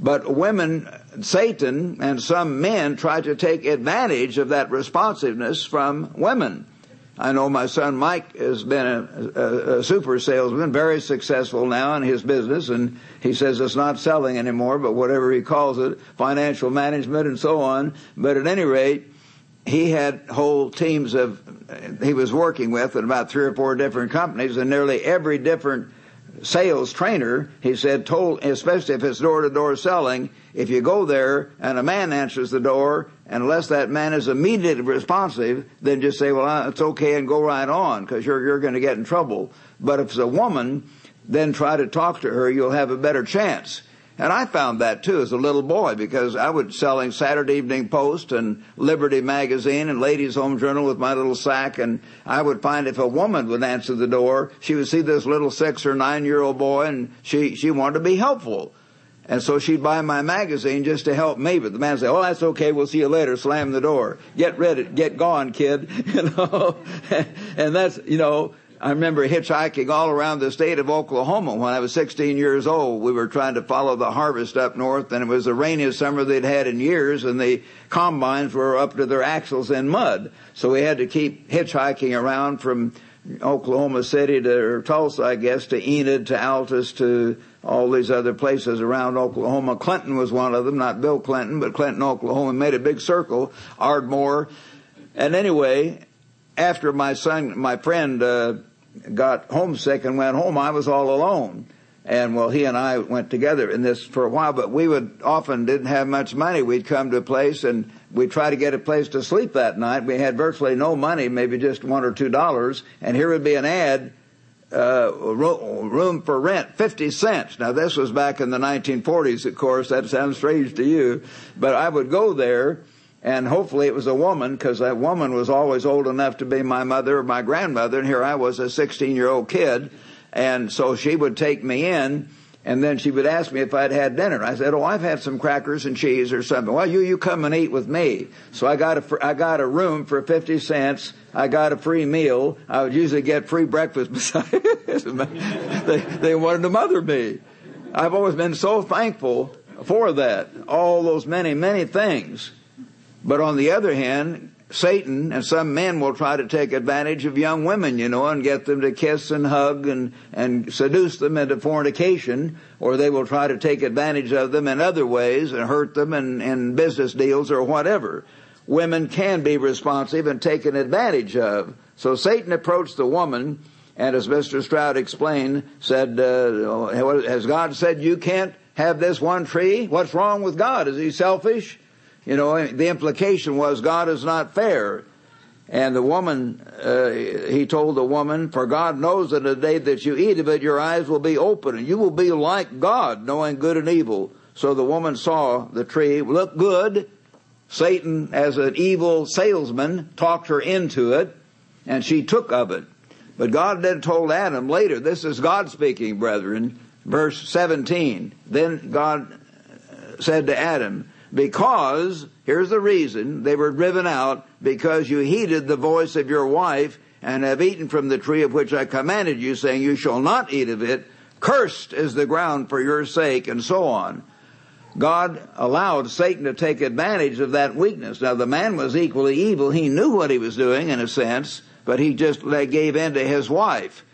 But women, Satan and some men try to take advantage of that responsiveness from women. I know my son Mike has been a, a, a, super salesman, very successful now in his business, and he says it's not selling anymore, but whatever he calls it, financial management and so on. But at any rate, he had whole teams of, he was working with in about three or four different companies, and nearly every different sales trainer, he said, told, especially if it's door to door selling, if you go there and a man answers the door, unless that man is immediately responsive, then just say, well, it's okay and go right on because you're, you're going to get in trouble. But if it's a woman, then try to talk to her, you'll have a better chance. And I found that too as a little boy because I was selling Saturday Evening Post and Liberty Magazine and Ladies Home Journal with my little sack and I would find if a woman would answer the door, she would see this little six or nine year old boy and she, she wanted to be helpful. And so she'd buy my magazine just to help me. But the man said, "Oh, that's okay. We'll see you later." Slam the door. Get ready. Get gone, kid. You know. and that's you know I remember hitchhiking all around the state of Oklahoma when I was 16 years old. We were trying to follow the harvest up north, and it was the rainiest summer they'd had in years, and the combines were up to their axles in mud. So we had to keep hitchhiking around from Oklahoma City to Tulsa, I guess, to Enid, to Altus, to all these other places around Oklahoma. Clinton was one of them, not Bill Clinton, but Clinton, Oklahoma, made a big circle. Ardmore. And anyway, after my son, my friend, uh, got homesick and went home, I was all alone. And well, he and I went together in this for a while, but we would often didn't have much money. We'd come to a place and we'd try to get a place to sleep that night. We had virtually no money, maybe just one or two dollars. And here would be an ad, uh, room for rent, 50 cents. Now this was back in the 1940s, of course. That sounds strange to you, but I would go there and hopefully it was a woman because that woman was always old enough to be my mother or my grandmother and here I was a 16 year old kid and so she would take me in and then she would ask me if I'd had dinner. I said, "Oh, I've had some crackers and cheese or something." Well, you you come and eat with me. So I got a I got a room for fifty cents. I got a free meal. I would usually get free breakfast besides. they they wanted to mother me. I've always been so thankful for that. All those many many things. But on the other hand, Satan and some men will try to take advantage of young women, you know, and get them to kiss and hug and, and seduce them into fornication, or they will try to take advantage of them in other ways and hurt them in, in business deals or whatever. Women can be responsive and taken advantage of. So Satan approached the woman, and as Mr. Stroud explained, said, uh, has God said you can't have this one tree? What's wrong with God? Is he selfish? You know, the implication was God is not fair. And the woman, uh, he told the woman, for God knows that the day that you eat of it, your eyes will be open and you will be like God, knowing good and evil. So the woman saw the tree look good. Satan, as an evil salesman, talked her into it and she took of it. But God then told Adam later, this is God speaking, brethren, verse 17. Then God said to Adam, because, here's the reason, they were driven out because you heeded the voice of your wife and have eaten from the tree of which I commanded you, saying, You shall not eat of it. Cursed is the ground for your sake, and so on. God allowed Satan to take advantage of that weakness. Now, the man was equally evil. He knew what he was doing, in a sense, but he just gave in to his wife.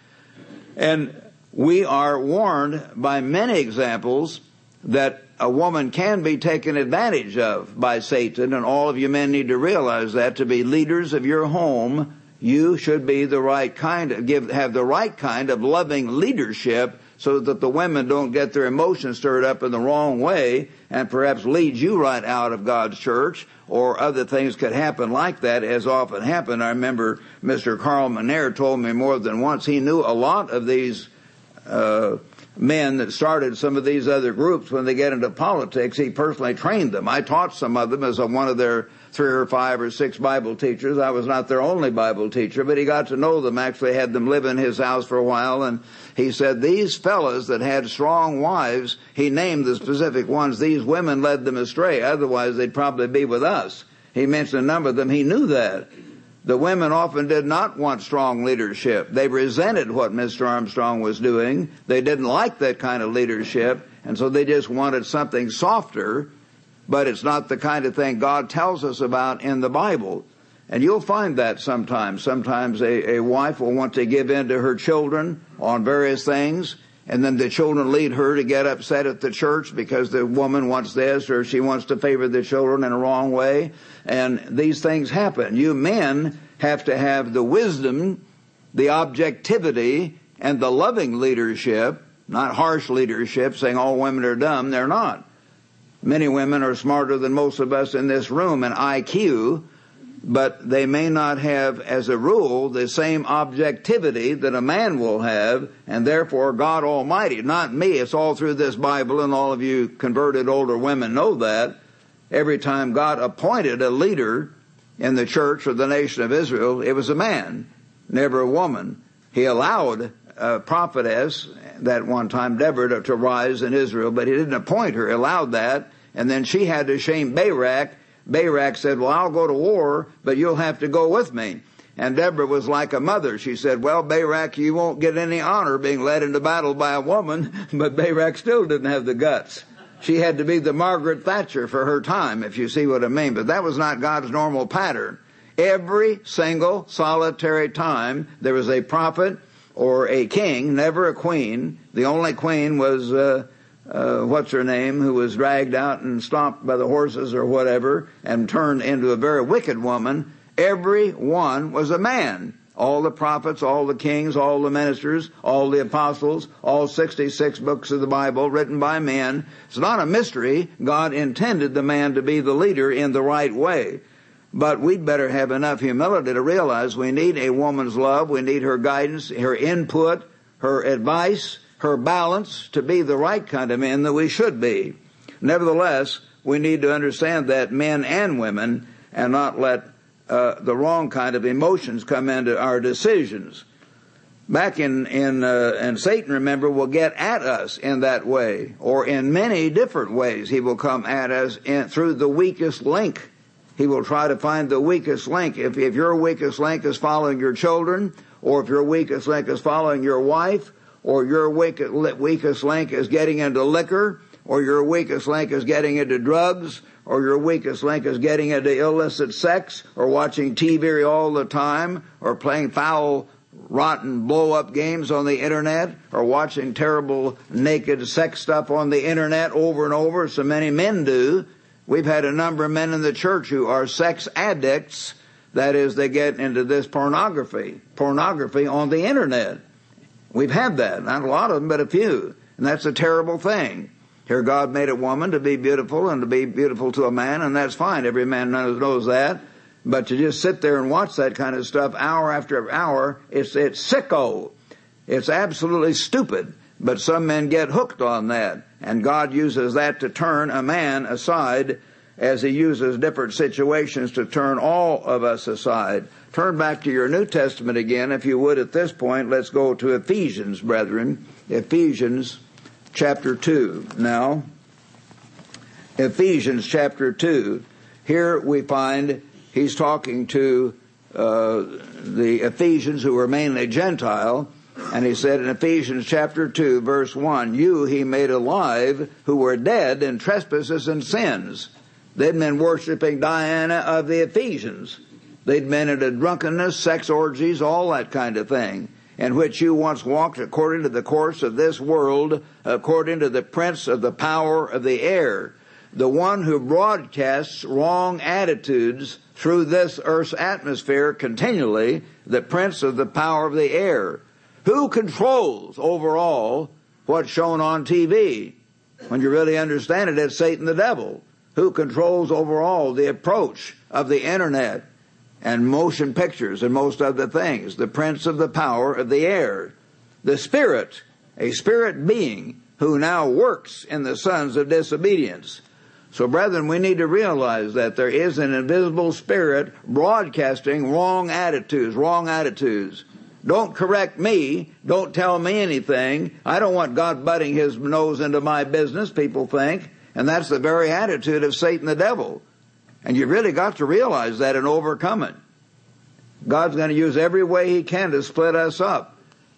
And we are warned by many examples that a woman can be taken advantage of by Satan, and all of you men need to realize that to be leaders of your home, you should be the right kind of give have the right kind of loving leadership so that the women don't get their emotions stirred up in the wrong way and perhaps lead you right out of God's church or other things could happen like that as often happen. I remember Mr. Carl McNair told me more than once he knew a lot of these uh, men that started some of these other groups when they get into politics. He personally trained them. I taught some of them as a, one of their three or five or six Bible teachers. I was not their only Bible teacher, but he got to know them, actually had them live in his house for a while. And he said these fellows that had strong wives, he named the specific ones, these women led them astray. Otherwise they'd probably be with us. He mentioned a number of them. He knew that. The women often did not want strong leadership. They resented what Mr. Armstrong was doing. They didn't like that kind of leadership, and so they just wanted something softer, but it's not the kind of thing God tells us about in the Bible. And you'll find that sometimes. Sometimes a, a wife will want to give in to her children on various things, and then the children lead her to get upset at the church because the woman wants this or she wants to favor the children in a wrong way. And these things happen. You men have to have the wisdom, the objectivity, and the loving leadership, not harsh leadership saying all women are dumb. They're not. Many women are smarter than most of us in this room in IQ, but they may not have, as a rule, the same objectivity that a man will have, and therefore God Almighty, not me, it's all through this Bible, and all of you converted older women know that. Every time God appointed a leader in the church or the nation of Israel, it was a man, never a woman. He allowed a prophetess, that one time Deborah, to, rise in Israel, but he didn't appoint her, he allowed that, and then she had to shame Barak, Barak said, well, I'll go to war, but you'll have to go with me. And Deborah was like a mother. She said, well, Barak, you won't get any honor being led into battle by a woman, but Barak still didn't have the guts. She had to be the Margaret Thatcher for her time, if you see what I mean. But that was not God's normal pattern. Every single solitary time there was a prophet or a king, never a queen. The only queen was uh, uh, what's her name, who was dragged out and stomped by the horses or whatever and turned into a very wicked woman, every one was a man. All the prophets, all the kings, all the ministers, all the apostles, all 66 books of the Bible written by men. It's not a mystery. God intended the man to be the leader in the right way. But we'd better have enough humility to realize we need a woman's love, we need her guidance, her input, her advice, her balance to be the right kind of men that we should be. Nevertheless, we need to understand that men and women and not let uh, the wrong kind of emotions come into our decisions. Back in in uh, and Satan, remember, will get at us in that way, or in many different ways. He will come at us in, through the weakest link. He will try to find the weakest link. If if your weakest link is following your children, or if your weakest link is following your wife, or your weakest link is getting into liquor, or your weakest link is getting into drugs, or your weakest link is getting into illicit sex, or watching TV all the time, or playing foul, rotten blow up games on the internet, or watching terrible naked sex stuff on the internet over and over, so many men do. We've had a number of men in the church who are sex addicts. That is, they get into this pornography, pornography on the internet. We've had that. Not a lot of them, but a few. And that's a terrible thing. Here God made a woman to be beautiful and to be beautiful to a man, and that's fine. Every man knows that. But to just sit there and watch that kind of stuff hour after hour, it's, it's sicko. It's absolutely stupid. But some men get hooked on that. And God uses that to turn a man aside as he uses different situations to turn all of us aside. Turn back to your New Testament again, if you would, at this point. Let's go to Ephesians, brethren. Ephesians chapter 2. Now, Ephesians chapter 2. Here we find he's talking to uh, the Ephesians who were mainly Gentile. And he said in Ephesians chapter 2 verse 1, You he made alive who were dead in trespasses and sins. They'd been worshiping Diana of the Ephesians. They'd been into drunkenness, sex orgies, all that kind of thing, in which you once walked according to the course of this world, according to the prince of the power of the air, the one who broadcasts wrong attitudes through this earth's atmosphere continually, the prince of the power of the air. Who controls overall what's shown on TV? When you really understand it, it's Satan the devil. Who controls overall the approach of the internet and motion pictures and most other things, the prince of the power of the air, the spirit, a spirit being who now works in the sons of disobedience. So brethren, we need to realize that there is an invisible spirit broadcasting wrong attitudes, wrong attitudes. Don't correct me. Don't tell me anything. I don't want God butting his nose into my business, people think. And that's the very attitude of Satan the devil. And you really got to realize that and overcome it. God's going to use every way He can to split us up.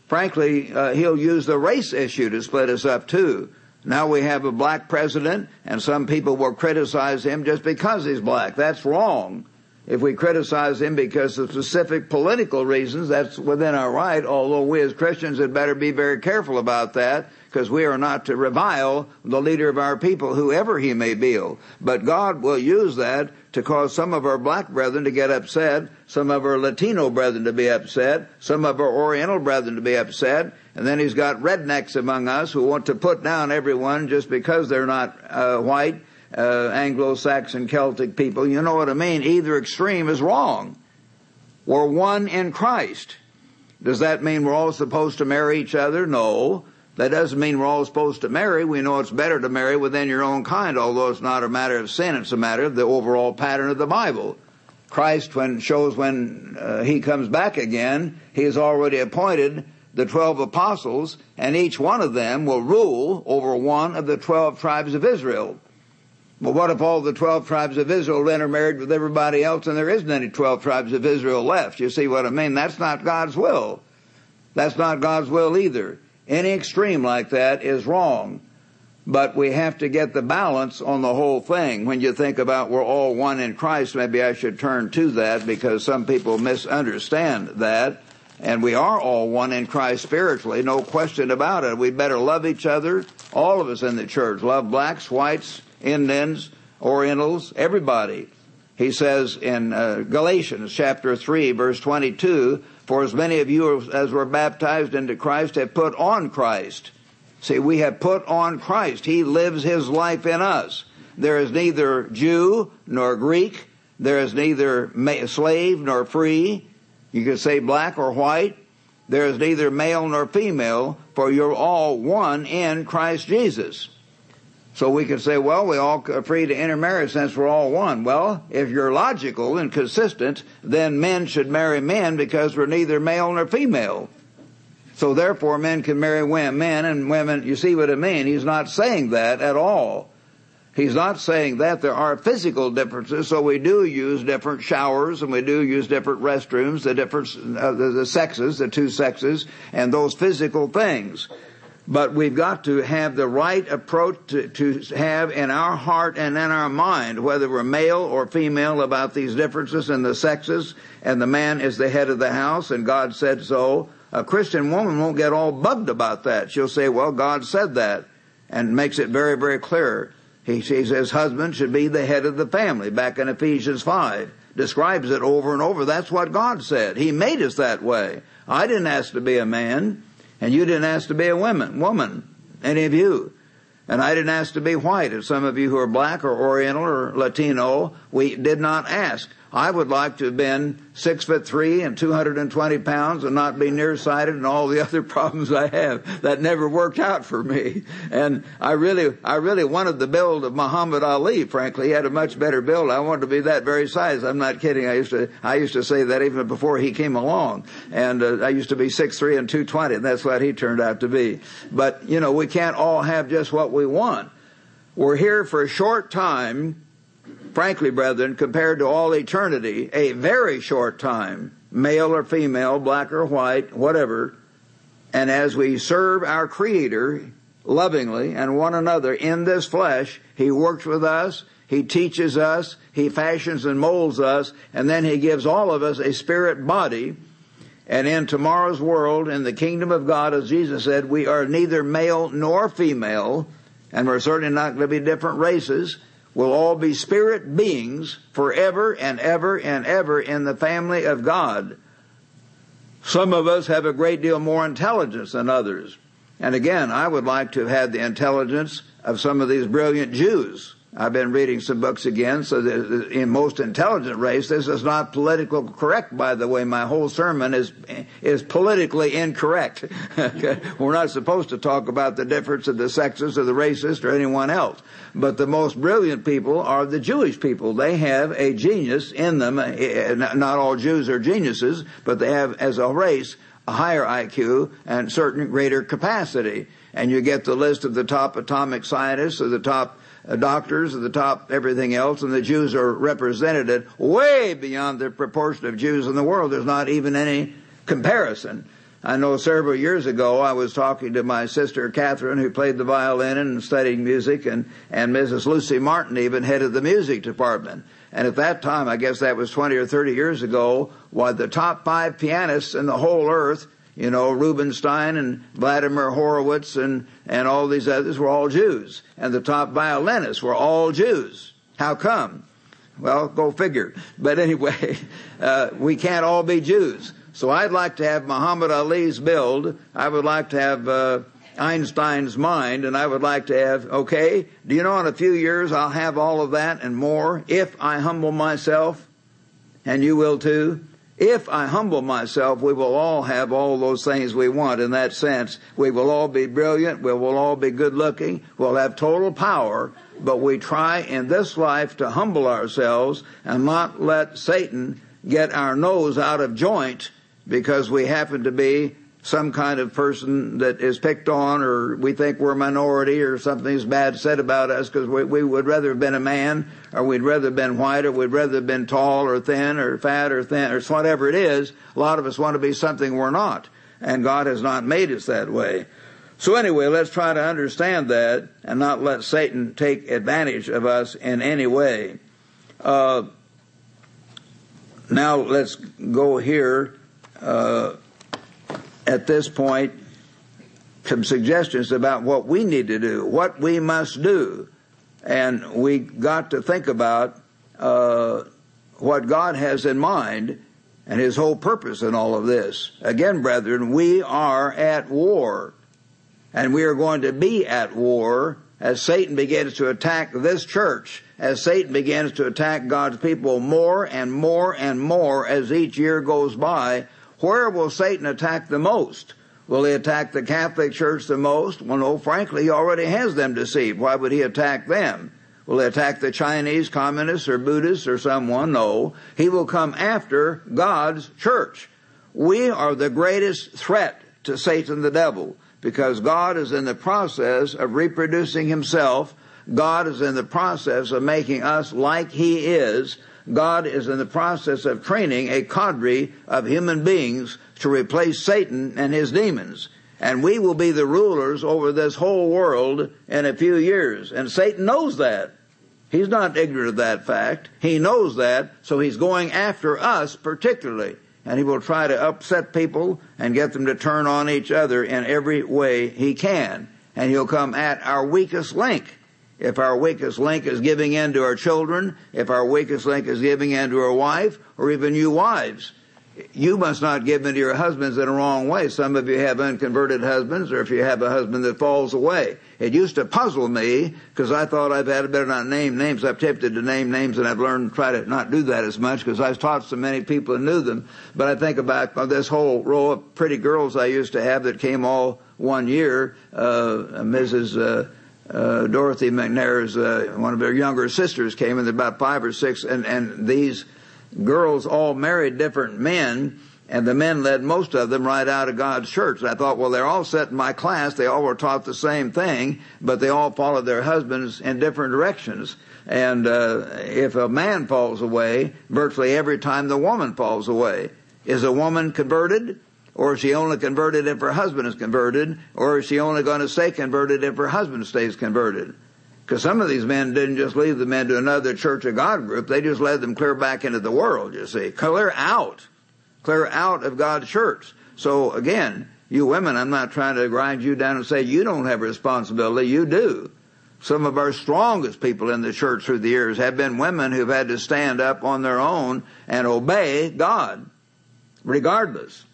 Frankly, uh, He'll use the race issue to split us up too. Now we have a black president, and some people will criticize him just because he's black. That's wrong. If we criticize him because of specific political reasons, that's within our right, although we as Christians had better be very careful about that because we are not to revile the leader of our people, whoever he may be. But God will use that to cause some of our black brethren to get upset, some of our Latino brethren to be upset, some of our Oriental brethren to be upset, and then he's got rednecks among us who want to put down everyone just because they're not uh, white, uh, Anglo-Saxon Celtic people. You know what I mean? Either extreme is wrong. We're one in Christ. Does that mean we're all supposed to marry each other? No. That doesn't mean we're all supposed to marry. We know it's better to marry within your own kind, although it's not a matter of sin, it's a matter of the overall pattern of the Bible. Christ when shows when uh, he comes back again, he has already appointed the twelve apostles, and each one of them will rule over one of the twelve tribes of Israel. But what if all the twelve tribes of Israel intermarried with everybody else and there isn't any twelve tribes of Israel left? You see what I mean? That's not God's will. That's not God's will either. Any extreme like that is wrong. But we have to get the balance on the whole thing. When you think about we're all one in Christ, maybe I should turn to that because some people misunderstand that. And we are all one in Christ spiritually, no question about it. We better love each other, all of us in the church. Love blacks, whites, Indians, Orientals, everybody. He says in uh, Galatians chapter 3 verse 22, for as many of you as were baptized into Christ have put on Christ. See, we have put on Christ. He lives his life in us. There is neither Jew nor Greek. There is neither slave nor free. You could say black or white. There is neither male nor female, for you're all one in Christ Jesus. So we could say, well, we all are free to intermarry since we're all one. Well, if you're logical and consistent, then men should marry men because we're neither male nor female. So therefore men can marry men and women, you see what I mean? He's not saying that at all. He's not saying that there are physical differences, so we do use different showers and we do use different restrooms, the difference, uh, the, the sexes, the two sexes, and those physical things. But we've got to have the right approach to, to, have in our heart and in our mind, whether we're male or female, about these differences in the sexes, and the man is the head of the house, and God said so. A Christian woman won't get all bugged about that. She'll say, well, God said that, and makes it very, very clear. He, he says husband should be the head of the family, back in Ephesians 5. Describes it over and over. That's what God said. He made us that way. I didn't ask to be a man. And you didn't ask to be a woman, woman, any of you. And I didn't ask to be white. As some of you who are black or Oriental or Latino, we did not ask. I would like to have been six foot three and 220 pounds and not be nearsighted and all the other problems I have. That never worked out for me. And I really, I really wanted the build of Muhammad Ali, frankly. He had a much better build. I wanted to be that very size. I'm not kidding. I used to, I used to say that even before he came along. And uh, I used to be six three and 220 and that's what he turned out to be. But, you know, we can't all have just what we want. We're here for a short time frankly, brethren, compared to all eternity, a very short time, male or female, black or white, whatever. And as we serve our Creator lovingly and one another in this flesh, He works with us, He teaches us, He fashions and molds us, and then He gives all of us a spirit body. And in tomorrow's world, in the kingdom of God, as Jesus said, we are neither male nor female, and we're certainly not going to be different races will all be spirit beings forever and ever and ever in the family of God. Some of us have a great deal more intelligence than others. And again, I would like to have had the intelligence of some of these brilliant Jews I've been reading some books again, so in most intelligent race, this is not politically correct, by the way. My whole sermon is, is politically incorrect. We're not supposed to talk about the difference of the sexes or the racist or anyone else. But the most brilliant people are the Jewish people. They have a genius in them. Eh, eh, not all Jews are geniuses, but they have, as a race, a higher IQ and certain greater capacity. And you get the list of the top atomic scientists or the top Uh, doctors at the top, everything else, and the Jews are represented way beyond the proportion of Jews in the world. There's not even any comparison. I know several years ago I was talking to my sister Catherine who played the violin and studied music and, and Mrs. Lucy Martin even headed the music department. And at that time, I guess that was 20 or 30 years ago, why the top five pianists in the whole earth, you know, Rubinstein and Vladimir Horowitz and, and all these others were all Jews. And the top violinists were all Jews. How come? Well, go figure. But anyway, uh, we can't all be Jews. So I'd like to have Muhammad Ali's build. I would like to have uh, Einstein's mind, and I would like to have, okay, do you know in a few years I'll have all of that and more if I humble myself, and you will too? If I humble myself, we will all have all those things we want in that sense. We will all be brilliant. We will all be good looking. We'll have total power, but we try in this life to humble ourselves and not let Satan get our nose out of joint because we happen to be some kind of person that is picked on or we think we're a minority or something's bad said about us because we, we would rather have been a man or we'd rather have been white or we'd rather have been tall or thin or fat or thin or whatever it is. A lot of us want to be something we're not. And God has not made us that way. So anyway, let's try to understand that and not let Satan take advantage of us in any way. Uh, now let's go here uh, at this point some suggestions about what we need to do, what we must do, and we got to think about uh, what God has in mind and His whole purpose in all of this. Again, brethren, we are at war, and we are going to be at war as Satan begins to attack this church, as Satan begins to attack God's people more and more and more as each year goes by where will Satan attack the most? Will he attack the Catholic Church the most? Well, no, frankly, he already has them deceived. Why would he attack them? Will he attack the Chinese communists or Buddhists or someone? No. He will come after God's church. We are the greatest threat to Satan the devil because God is in the process of reproducing himself. God is in the process of making us like he is God is in the process of training a cadre of human beings to replace Satan and his demons. And we will be the rulers over this whole world in a few years. And Satan knows that. He's not ignorant of that fact. He knows that, so he's going after us particularly. And he will try to upset people and get them to turn on each other in every way he can. And he'll come at our weakest link if our weakest link is giving in to our children, if our weakest link is giving in to our wife, or even you wives, you must not give in to your husbands in a wrong way. Some of you have unconverted husbands, or if you have a husband that falls away. It used to puzzle me, because I thought I've had better not name names. I've tempted to name names, and I've learned to try to not do that as much, because I've taught so many people and knew them. But I think about this whole row of pretty girls I used to have that came all one year, uh, Mrs., uh, uh, Dorothy McNair's uh, one of her younger sisters came, and about five or six, and and these girls all married different men, and the men led most of them right out of God's church. And I thought, well, they're all set in my class. They all were taught the same thing, but they all followed their husbands in different directions. And uh, if a man falls away, virtually every time the woman falls away, is a woman converted? Or is she only converted if her husband is converted? Or is she only going to stay converted if her husband stays converted? Because some of these men didn't just leave the men to another Church of God group, they just led them clear back into the world, you see. Clear out. Clear out of God's church. So again, you women, I'm not trying to grind you down and say you don't have responsibility, you do. Some of our strongest people in the church through the years have been women who've had to stand up on their own and obey God, regardless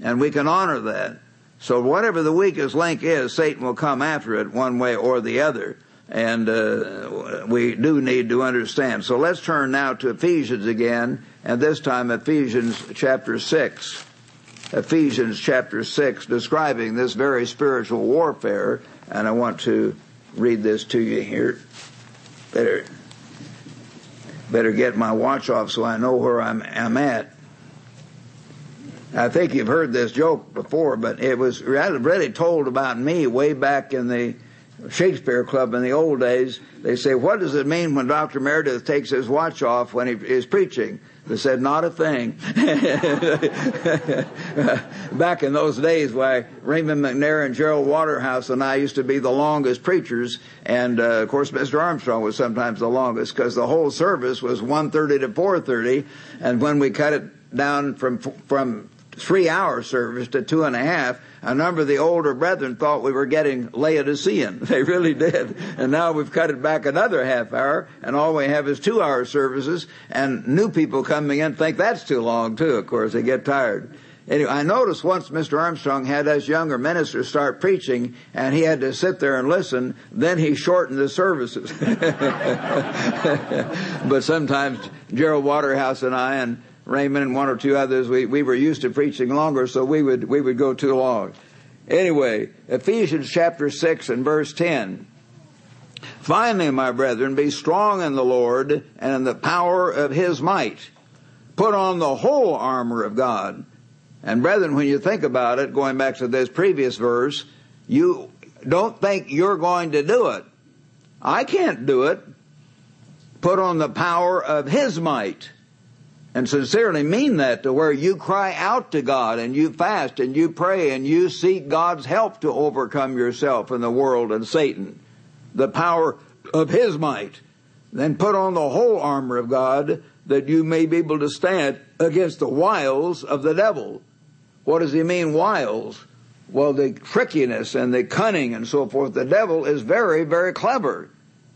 and we can honor that. So whatever the weakest link is, Satan will come after it one way or the other. And uh, we do need to understand. So let's turn now to Ephesians again, and this time Ephesians chapter 6. Ephesians chapter 6, describing this very spiritual warfare. And I want to read this to you here. Better, better get my watch off so I know where I'm, I'm at. I think you've heard this joke before, but it was really told about me way back in the Shakespeare Club in the old days, they say, what does it mean when Dr. Meredith takes his watch off when he is preaching? They said, not a thing. Back in those days, why Raymond McNair and Gerald Waterhouse and I used to be the longest preachers, and uh, of course Mr. Armstrong was sometimes the longest because the whole service was 1.30 to 4.30, and when we cut it down from from three hour service to two and a half, a number of the older brethren thought we were getting Laodicean. They really did. And now we've cut it back another half hour, and all we have is two hour services, and new people coming in think that's too long too, of course. They get tired. Anyway, I noticed once Mr. Armstrong had us younger ministers start preaching, and he had to sit there and listen. Then he shortened the services. but sometimes Gerald Waterhouse and I and Raymond and one or two others, we, we were used to preaching longer, so we would, we would go too long. Anyway, Ephesians chapter 6 and verse 10. Finally, my brethren, be strong in the Lord and in the power of his might. Put on the whole armor of God. And brethren, when you think about it, going back to this previous verse, you don't think you're going to do it. I can't do it. Put on the power of his might and sincerely mean that to where you cry out to God and you fast and you pray and you seek God's help to overcome yourself and the world and Satan. The power of His might. Then put on the whole armor of God that you may be able to stand against the wiles of the devil. What does he mean, wiles? Well, the trickiness and the cunning and so forth. The devil is very, very clever.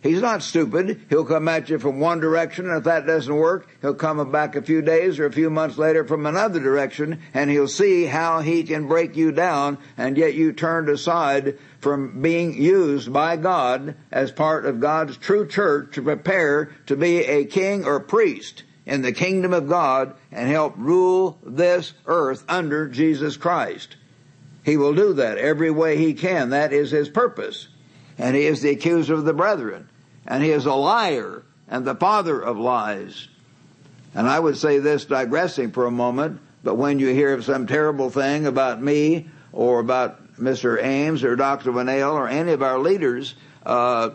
He's not stupid. He'll come at you from one direction, and if that doesn't work, he'll come back a few days or a few months later from another direction, and he'll see how he can break you down, and yet you turned aside from being used by God as part of God's true church to prepare to be a king or priest in the kingdom of God and help rule this earth under Jesus Christ. He will do that every way he can. That is his purpose and he is the accuser of the brethren, and he is a liar and the father of lies. And I would say this, digressing for a moment, but when you hear of some terrible thing about me or about Mr. Ames or Dr. Winnail or any of our leaders, uh,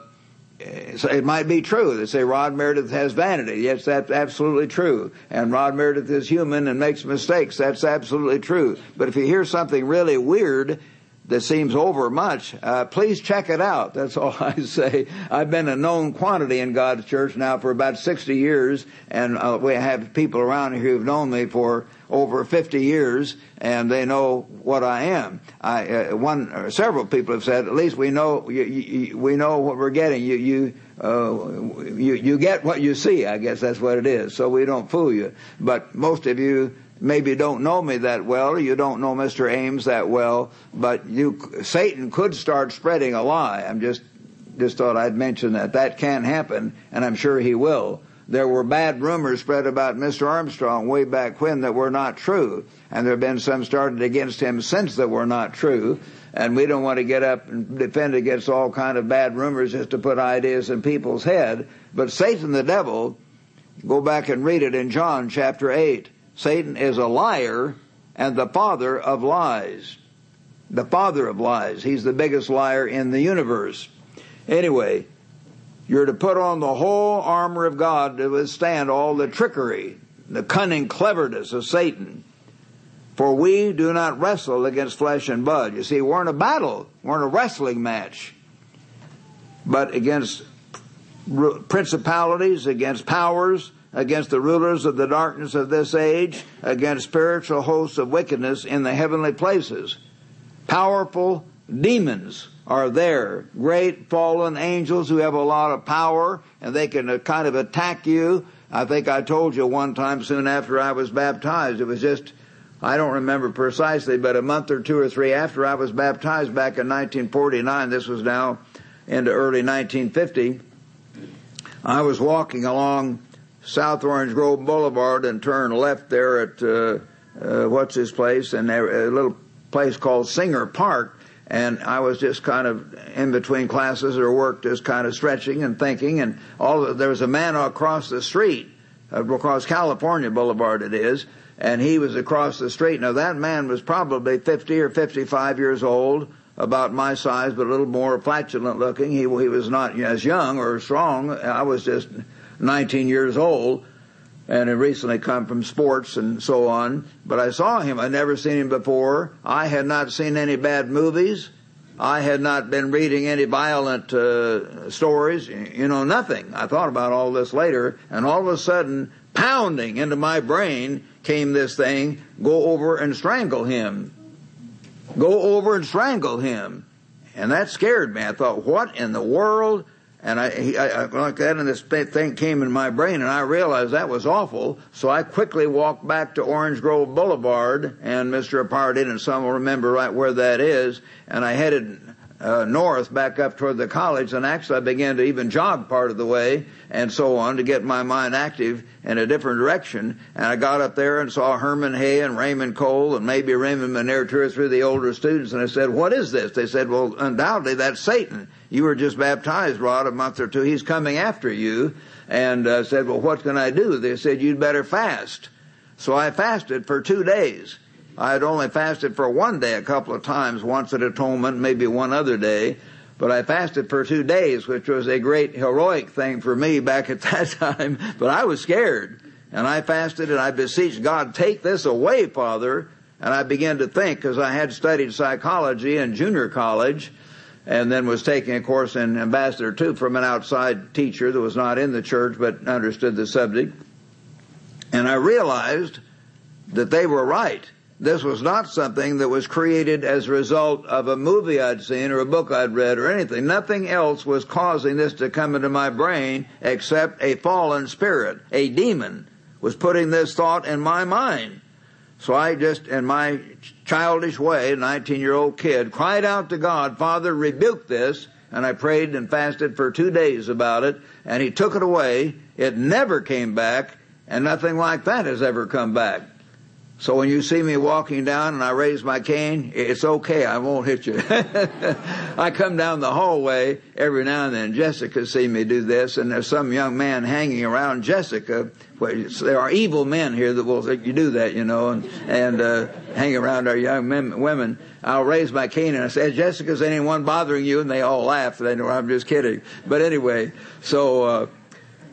it might be true. They say Rod Meredith has vanity. Yes, that's absolutely true. And Rod Meredith is human and makes mistakes. That's absolutely true. But if you hear something really weird that seems over much, uh, please check it out. That's all I say. I've been a known quantity in God's church now for about 60 years, and uh, we have people around here who've known me for over 50 years, and they know what I am. I, uh, one, or several people have said, at least we know, you, you, we know what we're getting. You, you, uh, you, you get what you see. I guess that's what it is. So we don't fool you. But most of you maybe don't know me that well, you don't know Mr. Ames that well, but you, Satan could start spreading a lie. I'm just, just thought I'd mention that. That can happen, and I'm sure he will. There were bad rumors spread about Mr. Armstrong way back when that were not true, and there have been some started against him since that were not true. And we don't want to get up and defend against all kind of bad rumors just to put ideas in people's head. But Satan the devil, go back and read it in John chapter 8 Satan is a liar and the father of lies. The father of lies. He's the biggest liar in the universe. Anyway, you're to put on the whole armor of God to withstand all the trickery, the cunning cleverness of Satan. For we do not wrestle against flesh and blood. You see, we're in a battle. We're in a wrestling match. But against principalities, against powers, against the rulers of the darkness of this age, against spiritual hosts of wickedness in the heavenly places. Powerful demons are there. Great fallen angels who have a lot of power and they can uh, kind of attack you. I think I told you one time soon after I was baptized. It was just, I don't remember precisely, but a month or two or three after I was baptized back in 1949, this was now into early 1950, I was walking along South Orange Grove Boulevard and turned left there at uh, uh, what's his place and there, a little place called Singer Park. And I was just kind of in between classes or work, just kind of stretching and thinking. And all there was a man across the street, uh, across California Boulevard it is, and he was across the street. Now that man was probably 50 or 55 years old, about my size, but a little more flatulent looking. He, he was not as young or strong. I was just 19 years old and had recently come from sports and so on. But I saw him. I'd never seen him before. I had not seen any bad movies. I had not been reading any violent uh, stories. You know, nothing. I thought about all this later, and all of a sudden, pounding into my brain came this thing: go over and strangle him. Go over and strangle him. And that scared me. I thought, what in the world? And I, I, I, like that, and this thing came in my brain, and I realized that was awful. So I quickly walked back to Orange Grove Boulevard, and Mr. Apartian and some will remember right where that is. And I headed uh, north back up toward the college, and actually I began to even jog part of the way and so on to get my mind active in a different direction. And I got up there and saw Herman Hoeh and Raymond Cole and maybe Raymond McNair, two or three of the older students, and I said, "What is this?" They said, "Well, undoubtedly that's Satan. You were just baptized, Rod, a month or two. He's coming after you." And uh, said, "Well, what can I do?" They said, "You'd better fast." So I fasted for two days. I had only fasted for one day a couple of times, once at atonement, maybe one other day. But I fasted for two days, which was a great heroic thing for me back at that time. But I was scared. And I fasted and I beseeched God, take this away, Father. And I began to think, because I had studied psychology in junior college, and then was taking a course in Ambassador too from an outside teacher that was not in the church but understood the subject. And I realized that they were right. This was not something that was created as a result of a movie I'd seen or a book I'd read or anything. Nothing else was causing this to come into my brain except a fallen spirit, a demon was putting this thought in my mind. So I just, in my childish way, 19 year old kid, cried out to God, Father, rebuke this. And I prayed and fasted for two days about it, and He took it away. It never came back, and nothing like that has ever come back. So when you see me walking down and I raise my cane, it's okay. I won't hit you. I come down the hallway every now and then. Jessica see me do this, and there's some young man hanging around Jessica. There are evil men here that will think you do that, you know, and and uh, hang around our young men, women. I'll raise my cane and I say, "Jessica's anyone bothering you?" And they all laugh. They know I'm just kidding. But anyway, so uh,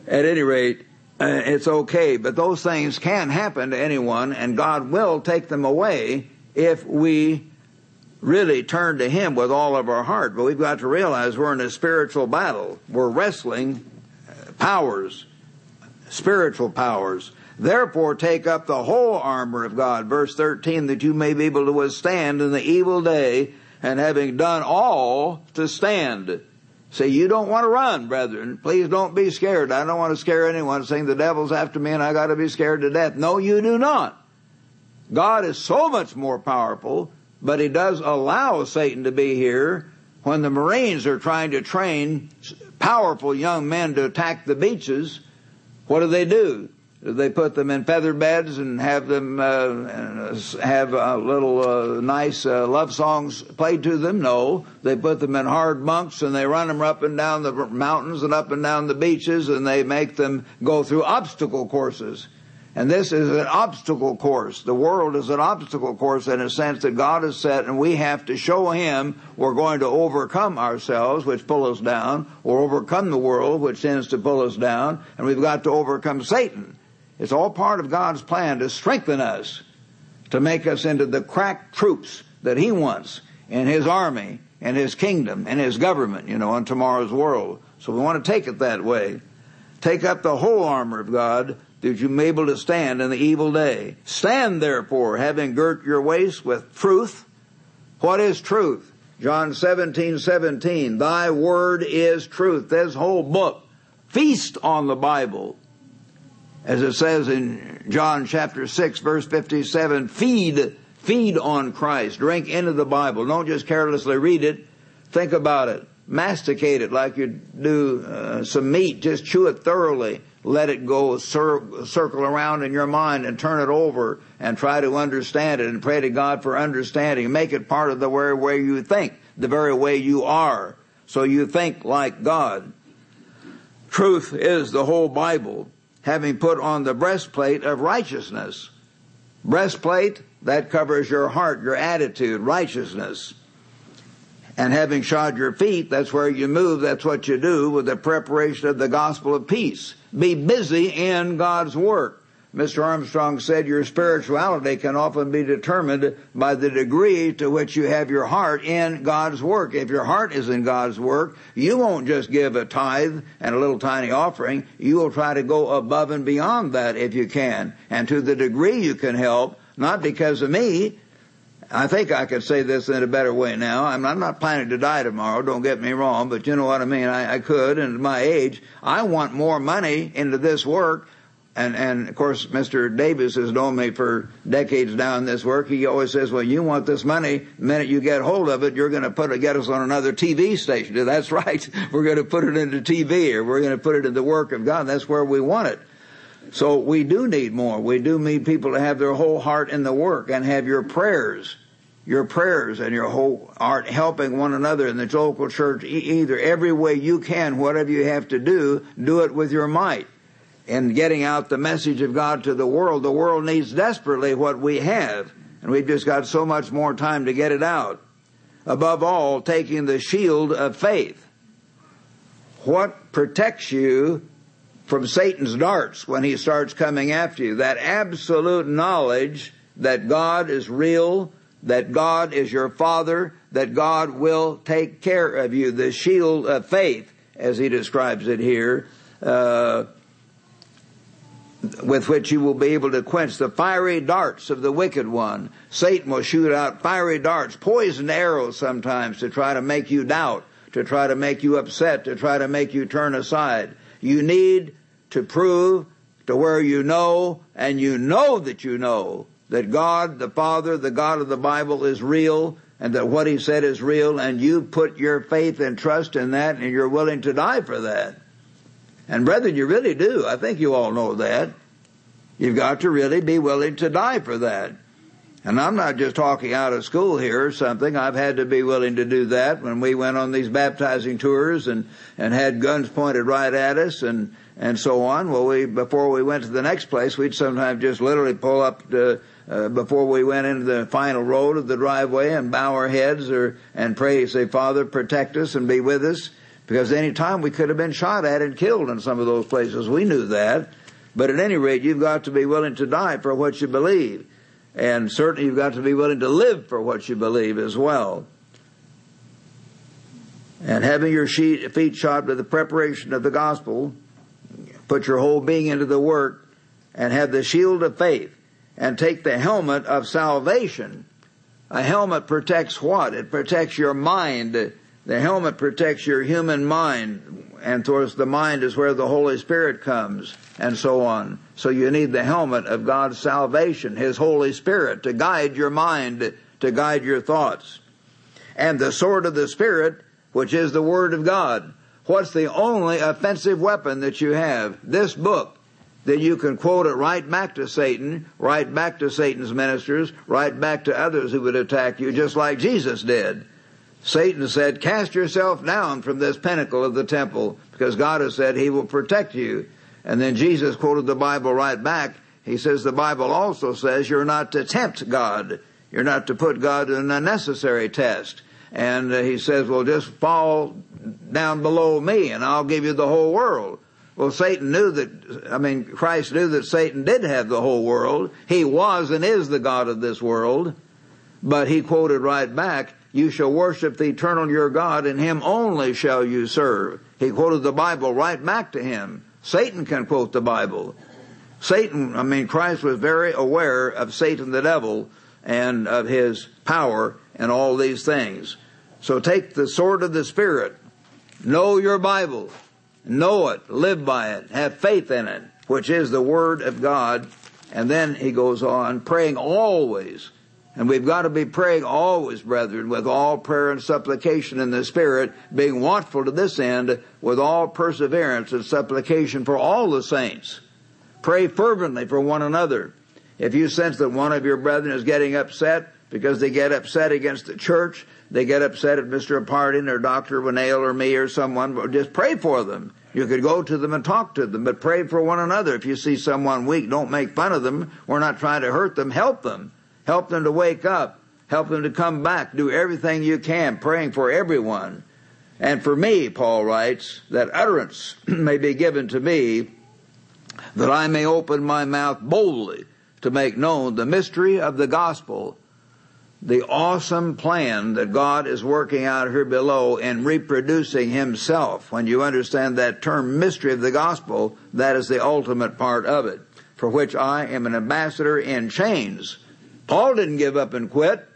at any rate uh, it's okay. But those things can happen to anyone, and God will take them away if we really turn to Him with all of our heart. But we've got to realize we're in a spiritual battle. We're wrestling uh, powers, spiritual powers. Therefore, take up the whole armor of God, verse 13, that you may be able to withstand in the evil day, and having done all, to stand. Say, you don't want to run, brethren. Please don't be scared. I don't want to scare anyone saying the devil's after me and I got to be scared to death. No, you do not. God is so much more powerful, but he does allow Satan to be here when the Marines are trying to train powerful young men to attack the beaches. What do they do? They put them in feather beds and have them uh, have little uh, nice uh, love songs played to them? No, they put them in hard bunks and they run them up and down the mountains and up and down the beaches and they make them go through obstacle courses. And this is an obstacle course. The world is an obstacle course in a sense that God has set, and we have to show Him we're going to overcome ourselves, which pull us down, or overcome the world, which tends to pull us down, and we've got to overcome Satan. It's all part of God's plan to strengthen us, to make us into the crack troops that He wants in His army and His kingdom and His government, you know, in tomorrow's world. So we want to take it that way. Take up the whole armor of God that you may be able to stand in the evil day. Stand therefore, having girt your waist with truth. What is truth? John 17, 17. Thy word is truth. This whole book. Feast on the Bible as it says in John chapter 6 verse 57, feed, feed on Christ. Drink into the Bible. Don't just carelessly read it. Think about it. Masticate it like you do uh, some meat. Just chew it thoroughly. Let it go cir- circle around in your mind and turn it over and try to understand it and pray to God for understanding. Make it part of the very way you think, the very way you are. So you think like God. Truth is the whole Bible having put on the breastplate of righteousness. Breastplate, that covers your heart, your attitude, righteousness. And having shod your feet, that's where you move, that's what you do with the preparation of the gospel of peace. Be busy in God's work. Mr. Armstrong said your spirituality can often be determined by the degree to which you have your heart in God's work. If your heart is in God's work, you won't just give a tithe and a little tiny offering. You will try to go above and beyond that if you can. And to the degree you can help, not because of me, I think I could say this in a better way now. I'm, not planning to die tomorrow, don't get me wrong, but you know what I mean. I, I could, and at my age, I want more money into this work and and of course Mr. Davis has known me for decades now in this work. He always says, "Well, you want this money. The minute you get hold of it, you're going to put it, get us on another TV station." That's right. We're going to put it into TV, or we're going to put it in the work of God. That's where we want it. So we do need more. We do need people to have their whole heart in the work and have your prayers, your prayers and your whole heart helping one another in the local church. Either every way you can, whatever you have to do, do it with your might in getting out the message of God to the world. The world needs desperately what we have, and we've just got so much more time to get it out. Above all, taking the shield of faith. What protects you from Satan's darts when he starts coming after you? That absolute knowledge that God is real, that God is your Father, that God will take care of you. The shield of faith, as he describes it here. Uh, with which you will be able to quench the fiery darts of the wicked one. Satan will shoot out fiery darts, poisoned arrows sometimes to try to make you doubt, to try to make you upset, to try to make you turn aside. You need to prove to where you know, and you know that you know, that God, the Father, the God of the Bible is real, and that what He said is real, and you put your faith and trust in that, and you're willing to die for that. And brethren, you really do. I think you all know that. You've got to really be willing to die for that. And I'm not just talking out of school here or something. I've had to be willing to do that when we went on these baptizing tours and, and had guns pointed right at us and, and so on. Well, we, before we went to the next place, we'd sometimes just literally pull up to, uh, before we went into the final road of the driveway and bow our heads or, and pray, say, Father, protect us and be with us because any time we could have been shot at and killed in some of those places. We knew that. But at any rate, you've got to be willing to die for what you believe. And certainly you've got to be willing to live for what you believe as well. And having your feet shod with the preparation of the gospel, put your whole being into the work, and have the shield of faith, and take the helmet of salvation. A helmet protects what? It protects your mind the helmet protects your human mind, and towards the mind is where the Holy Spirit comes, and so on. So you need the helmet of God's salvation, His Holy Spirit, to guide your mind, to guide your thoughts. And the sword of the Spirit, which is the Word of God. What's the only offensive weapon that you have? This book. Then you can quote it right back to Satan, right back to Satan's ministers, right back to others who would attack you, just like Jesus did. Satan said, cast yourself down from this pinnacle of the temple because God has said he will protect you. And then Jesus quoted the Bible right back. He says the Bible also says you're not to tempt God. You're not to put God in a necessary test. And uh, he says, well, just fall down below me and I'll give you the whole world. Well, Satan knew that, I mean, Christ knew that Satan did have the whole world. He was and is the God of this world. But he quoted right back, you shall worship the eternal your God, and him only shall you serve. He quoted the Bible right back to him. Satan can quote the Bible. Satan, I mean, Christ was very aware of Satan the devil and of his power and all these things. So take the sword of the Spirit. Know your Bible. Know it. Live by it. Have faith in it, which is the Word of God. And then he goes on, praying always and we've got to be praying always, brethren, with all prayer and supplication in the Spirit, being watchful to this end with all perseverance and supplication for all the saints. Pray fervently for one another. If you sense that one of your brethren is getting upset because they get upset against the church, they get upset at Mr. Harding or Dr. Winnail or me or someone, just pray for them. You could go to them and talk to them, but pray for one another. If you see someone weak, don't make fun of them. We're not trying to hurt them. Help them. Help them to wake up. Help them to come back. Do everything you can, praying for everyone. And for me, Paul writes, that utterance may be given to me that I may open my mouth boldly to make known the mystery of the gospel, the awesome plan that God is working out here below in reproducing himself. When you understand that term mystery of the gospel, that is the ultimate part of it, for which I am an ambassador in chains. Paul didn't give up and quit.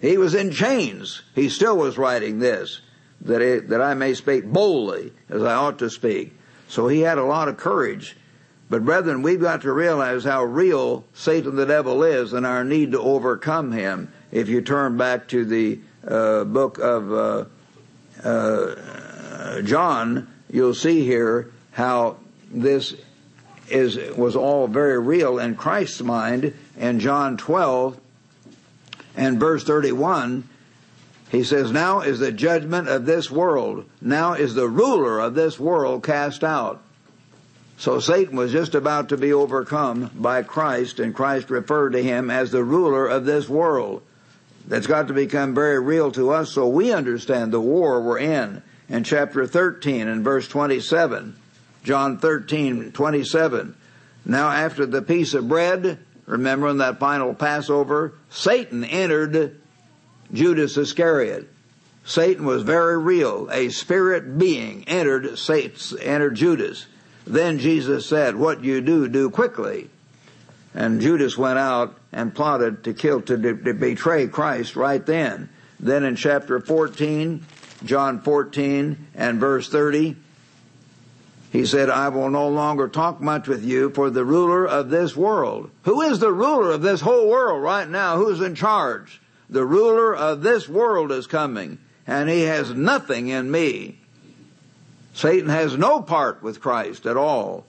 He was in chains. He still was writing this, that, it, that I may speak boldly as I ought to speak. So he had a lot of courage but brethren, we've got to realize how real Satan the devil is and our need to overcome him. If you turn back to the uh, book of uh, uh, John, you'll see here how this is was all very real in Christ's mind. In John 12 and verse 31, he says, Now is the judgment of this world. Now is the ruler of this world cast out. So Satan was just about to be overcome by Christ, and Christ referred to him as the ruler of this world. That's got to become very real to us so we understand the war we're in. In chapter 13 and verse 27, John 13, 27. Now after the piece of bread, remember in that final Passover, Satan entered Judas Iscariot. Satan was very real. A spirit being entered, Satan, entered Judas. Then Jesus said, what you do, do quickly. And Judas went out and plotted to kill, to, to betray Christ right then. Then in chapter 14, John 14 and verse 30, he said, I will no longer talk much with you for the ruler of this world. Who is the ruler of this whole world right now? Who's in charge? The ruler of this world is coming and he has nothing in me. Satan has no part with Christ at all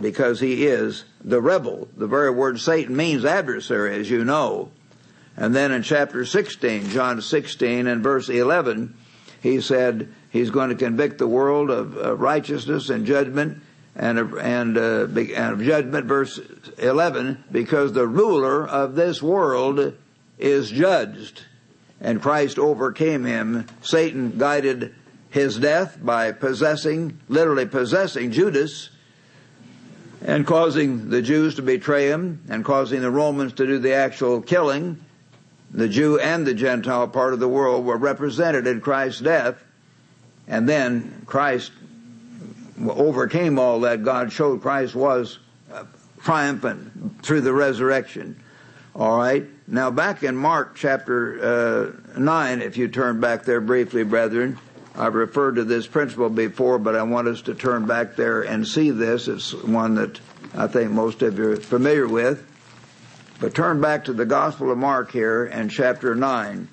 because he is the rebel. The very word Satan means adversary, as you know. And then in chapter 16, John 16 and verse 11, he said he's going to convict the world of uh, righteousness and judgment and of, and, uh, and of judgment, verse 11, because the ruler of this world is judged. And Christ overcame him. Satan guided his death by possessing, literally possessing Judas and causing the Jews to betray him and causing the Romans to do the actual killing. The Jew and the Gentile part of the world were represented in Christ's death. And then Christ overcame all that. God showed Christ was uh, triumphant through the resurrection. All right. Now back in Mark chapter uh, 9, if you turn back there briefly, brethren, I've referred to this principle before, but I want us to turn back there and see this. It's one that I think most of you are familiar with. But turn back to the Gospel of Mark here in chapter 9.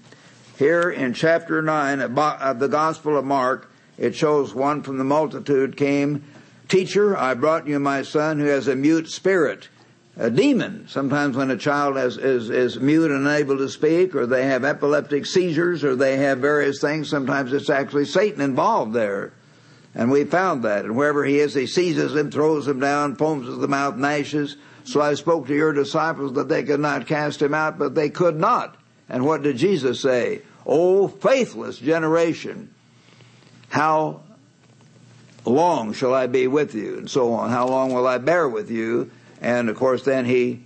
Here in chapter 9 of the Gospel of Mark, it shows one from the multitude came, Teacher, I brought you my son who has a mute spirit a demon. Sometimes when a child has, is, is mute and unable to speak, or they have epileptic seizures, or they have various things, sometimes it's actually Satan involved there. And we found that. And wherever he is, he seizes him, throws him down, foams at the mouth, gnashes. So I spoke to your disciples that they could not cast him out, but they could not. And what did Jesus say? O faithless generation, how long shall I be with you? And so on. How long will I bear with you? And of course, then he,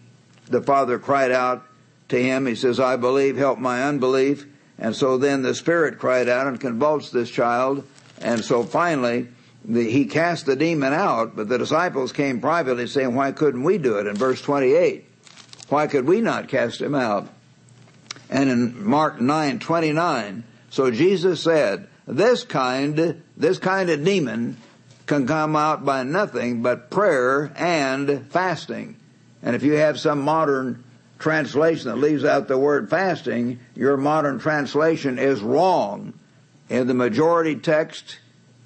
the father cried out to him. He says, I believe, help my unbelief. And so then the spirit cried out and convulsed this child. And so finally, the, he cast the demon out, but the disciples came privately saying, why couldn't we do it? In verse 28, why could we not cast him out? And in Mark 9, 29, so Jesus said, this kind, this kind of demon can come out by nothing but prayer and fasting. And if you have some modern translation that leaves out the word fasting, your modern translation is wrong. In the majority text,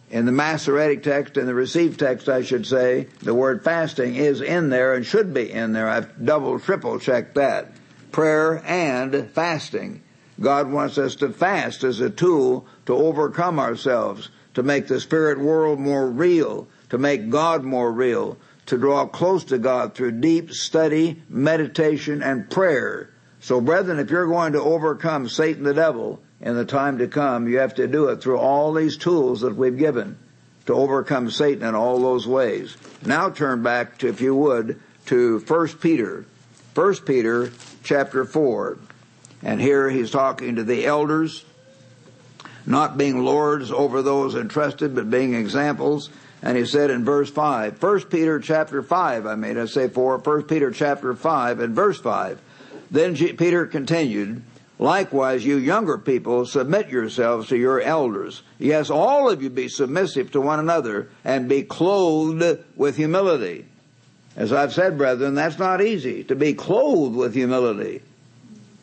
in the Masoretic text, in the received text, I should say, the word fasting is in there and should be in there. I've double, triple checked that. Prayer and fasting. God wants us to fast as a tool to overcome ourselves to make the spirit world more real, to make God more real, to draw close to God through deep study, meditation, and prayer. So brethren, if you're going to overcome Satan the devil in the time to come, you have to do it through all these tools that we've given to overcome Satan in all those ways. Now turn back to, if you would, to 1 Peter. 1 Peter chapter 4. And here he's talking to the elders, not being lords over those entrusted, but being examples. And he said in verse 5, 1 Peter chapter 5, I made I say 4, 1 Peter chapter 5 and verse 5. Then Peter continued, Likewise, you younger people, submit yourselves to your elders. Yes, all of you be submissive to one another and be clothed with humility. As I've said, brethren, that's not easy, to be clothed with humility.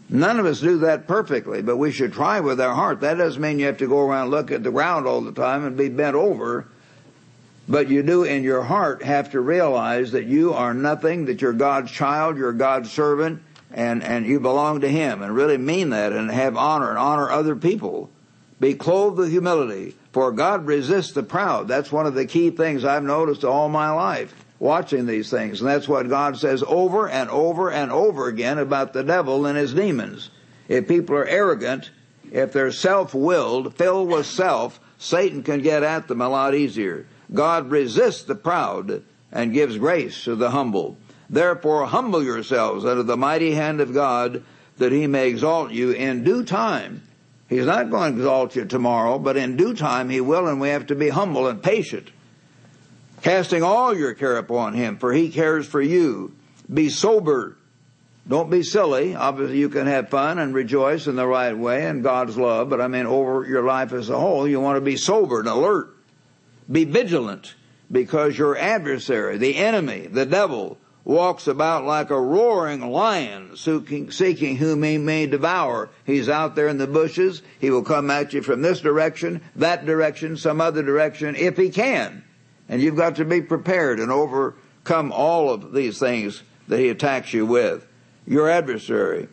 None of us do that perfectly, but we should try with our heart. That doesn't mean you have to go around look at the ground all the time and be bent over. But you do in your heart have to realize that you are nothing, that you're God's child, you're God's servant, and, and you belong to Him, and really mean that and have honor and honor other people. Be clothed with humility, for God resists the proud. That's one of the key things I've noticed all my life watching these things. And that's what God says over and over and over again about the devil and his demons. If people are arrogant, if they're self-willed, filled with self, Satan can get at them a lot easier. God resists the proud and gives grace to the humble. Therefore humble yourselves under the mighty hand of God that he may exalt you in due time. He's not going to exalt you tomorrow, but in due time he will, and we have to be humble and patient casting all your care upon him, for he cares for you. Be sober. Don't be silly. Obviously, you can have fun and rejoice in the right way and God's love, but I mean, over your life as a whole, you want to be sober and alert. Be vigilant, because your adversary, the enemy, the devil, walks about like a roaring lion, seeking, whom he may devour. He's out there in the bushes. He will come at you from this direction, that direction, some other direction, if he can. And you've got to be prepared and overcome all of these things that he attacks you with. Your adversary,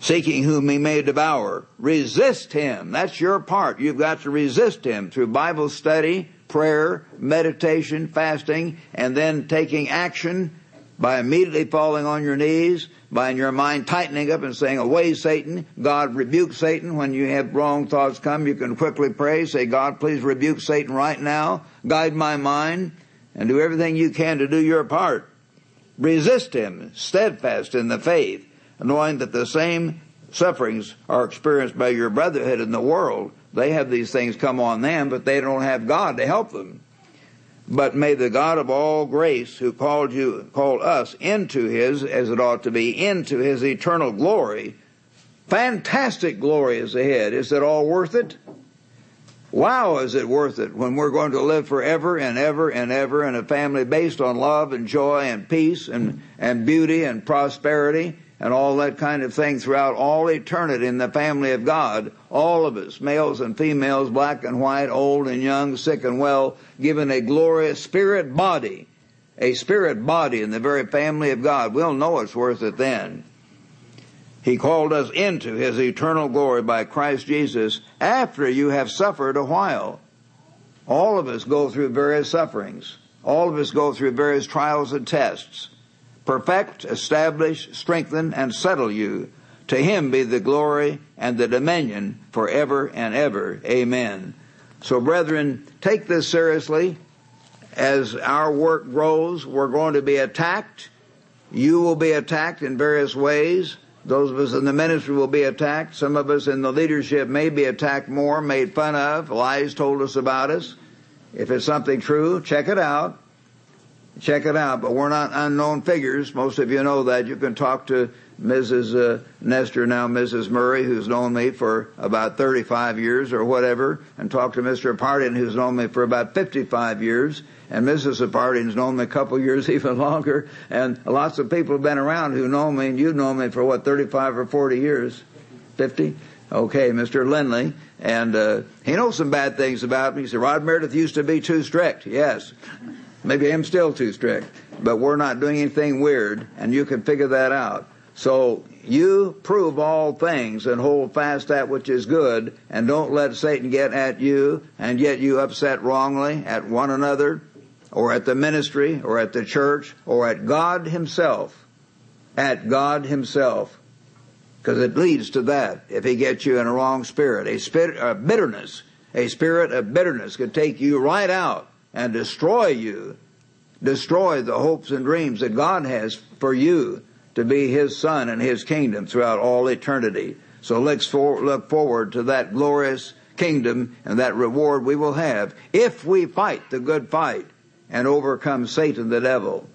seeking whom he may devour. Resist him. That's your part. You've got to resist him through Bible study, prayer, meditation, fasting, and then taking action by immediately falling on your knees, by in your mind tightening up and saying, away Satan, God rebuke Satan. When you have wrong thoughts come, you can quickly pray, say, God please rebuke Satan right now, guide my mind, and do everything you can to do your part. Resist him, steadfast in the faith, knowing that the same sufferings are experienced by your brotherhood in the world. They have these things come on them, but they don't have God to help them. But may the God of all grace who called you, called us into his, as it ought to be, into his eternal glory, fantastic glory is ahead. Is it all worth it? Wow, is it worth it when we're going to live forever and ever and ever in a family based on love and joy and peace and, and beauty and prosperity and all that kind of thing throughout all eternity in the family of God. All of us, males and females, black and white, old and young, sick and well, given a glorious spirit body, a spirit body in the very family of God. We'll know it's worth it then. He called us into His eternal glory by Christ Jesus after you have suffered a while. All of us go through various sufferings. All of us go through various trials and tests perfect, establish, strengthen, and settle you. To him be the glory and the dominion forever and ever. Amen. So brethren, take this seriously. As our work grows, we're going to be attacked. You will be attacked in various ways. Those of us in the ministry will be attacked. Some of us in the leadership may be attacked more, made fun of, lies told us about us. If it's something true, check it out check it out. But we're not unknown figures. Most of you know that. You can talk to Mrs. Uh, Nestor, now Mrs. Murray, who's known me for about 35 years or whatever, and talk to Mr. Partin, who's known me for about 55 years, and Mrs. Partin's known me a couple years even longer, and lots of people have been around who know me, and you've known me for what, 35 or 40 years? 50? Okay, Mr. Lindley, and uh, he knows some bad things about me. He said, Rod Meredith used to be too strict. Yes. Maybe I'm still too strict, but we're not doing anything weird, and you can figure that out. So you prove all things and hold fast that which is good, and don't let Satan get at you and get you upset wrongly at one another, or at the ministry, or at the church, or at God Himself. At God Himself. Because it leads to that if he gets you in a wrong spirit. A spirit of bitterness, a spirit of bitterness could take you right out and destroy you, destroy the hopes and dreams that God has for you to be his son and his kingdom throughout all eternity. So let's for, look forward to that glorious kingdom and that reward we will have if we fight the good fight and overcome Satan the devil.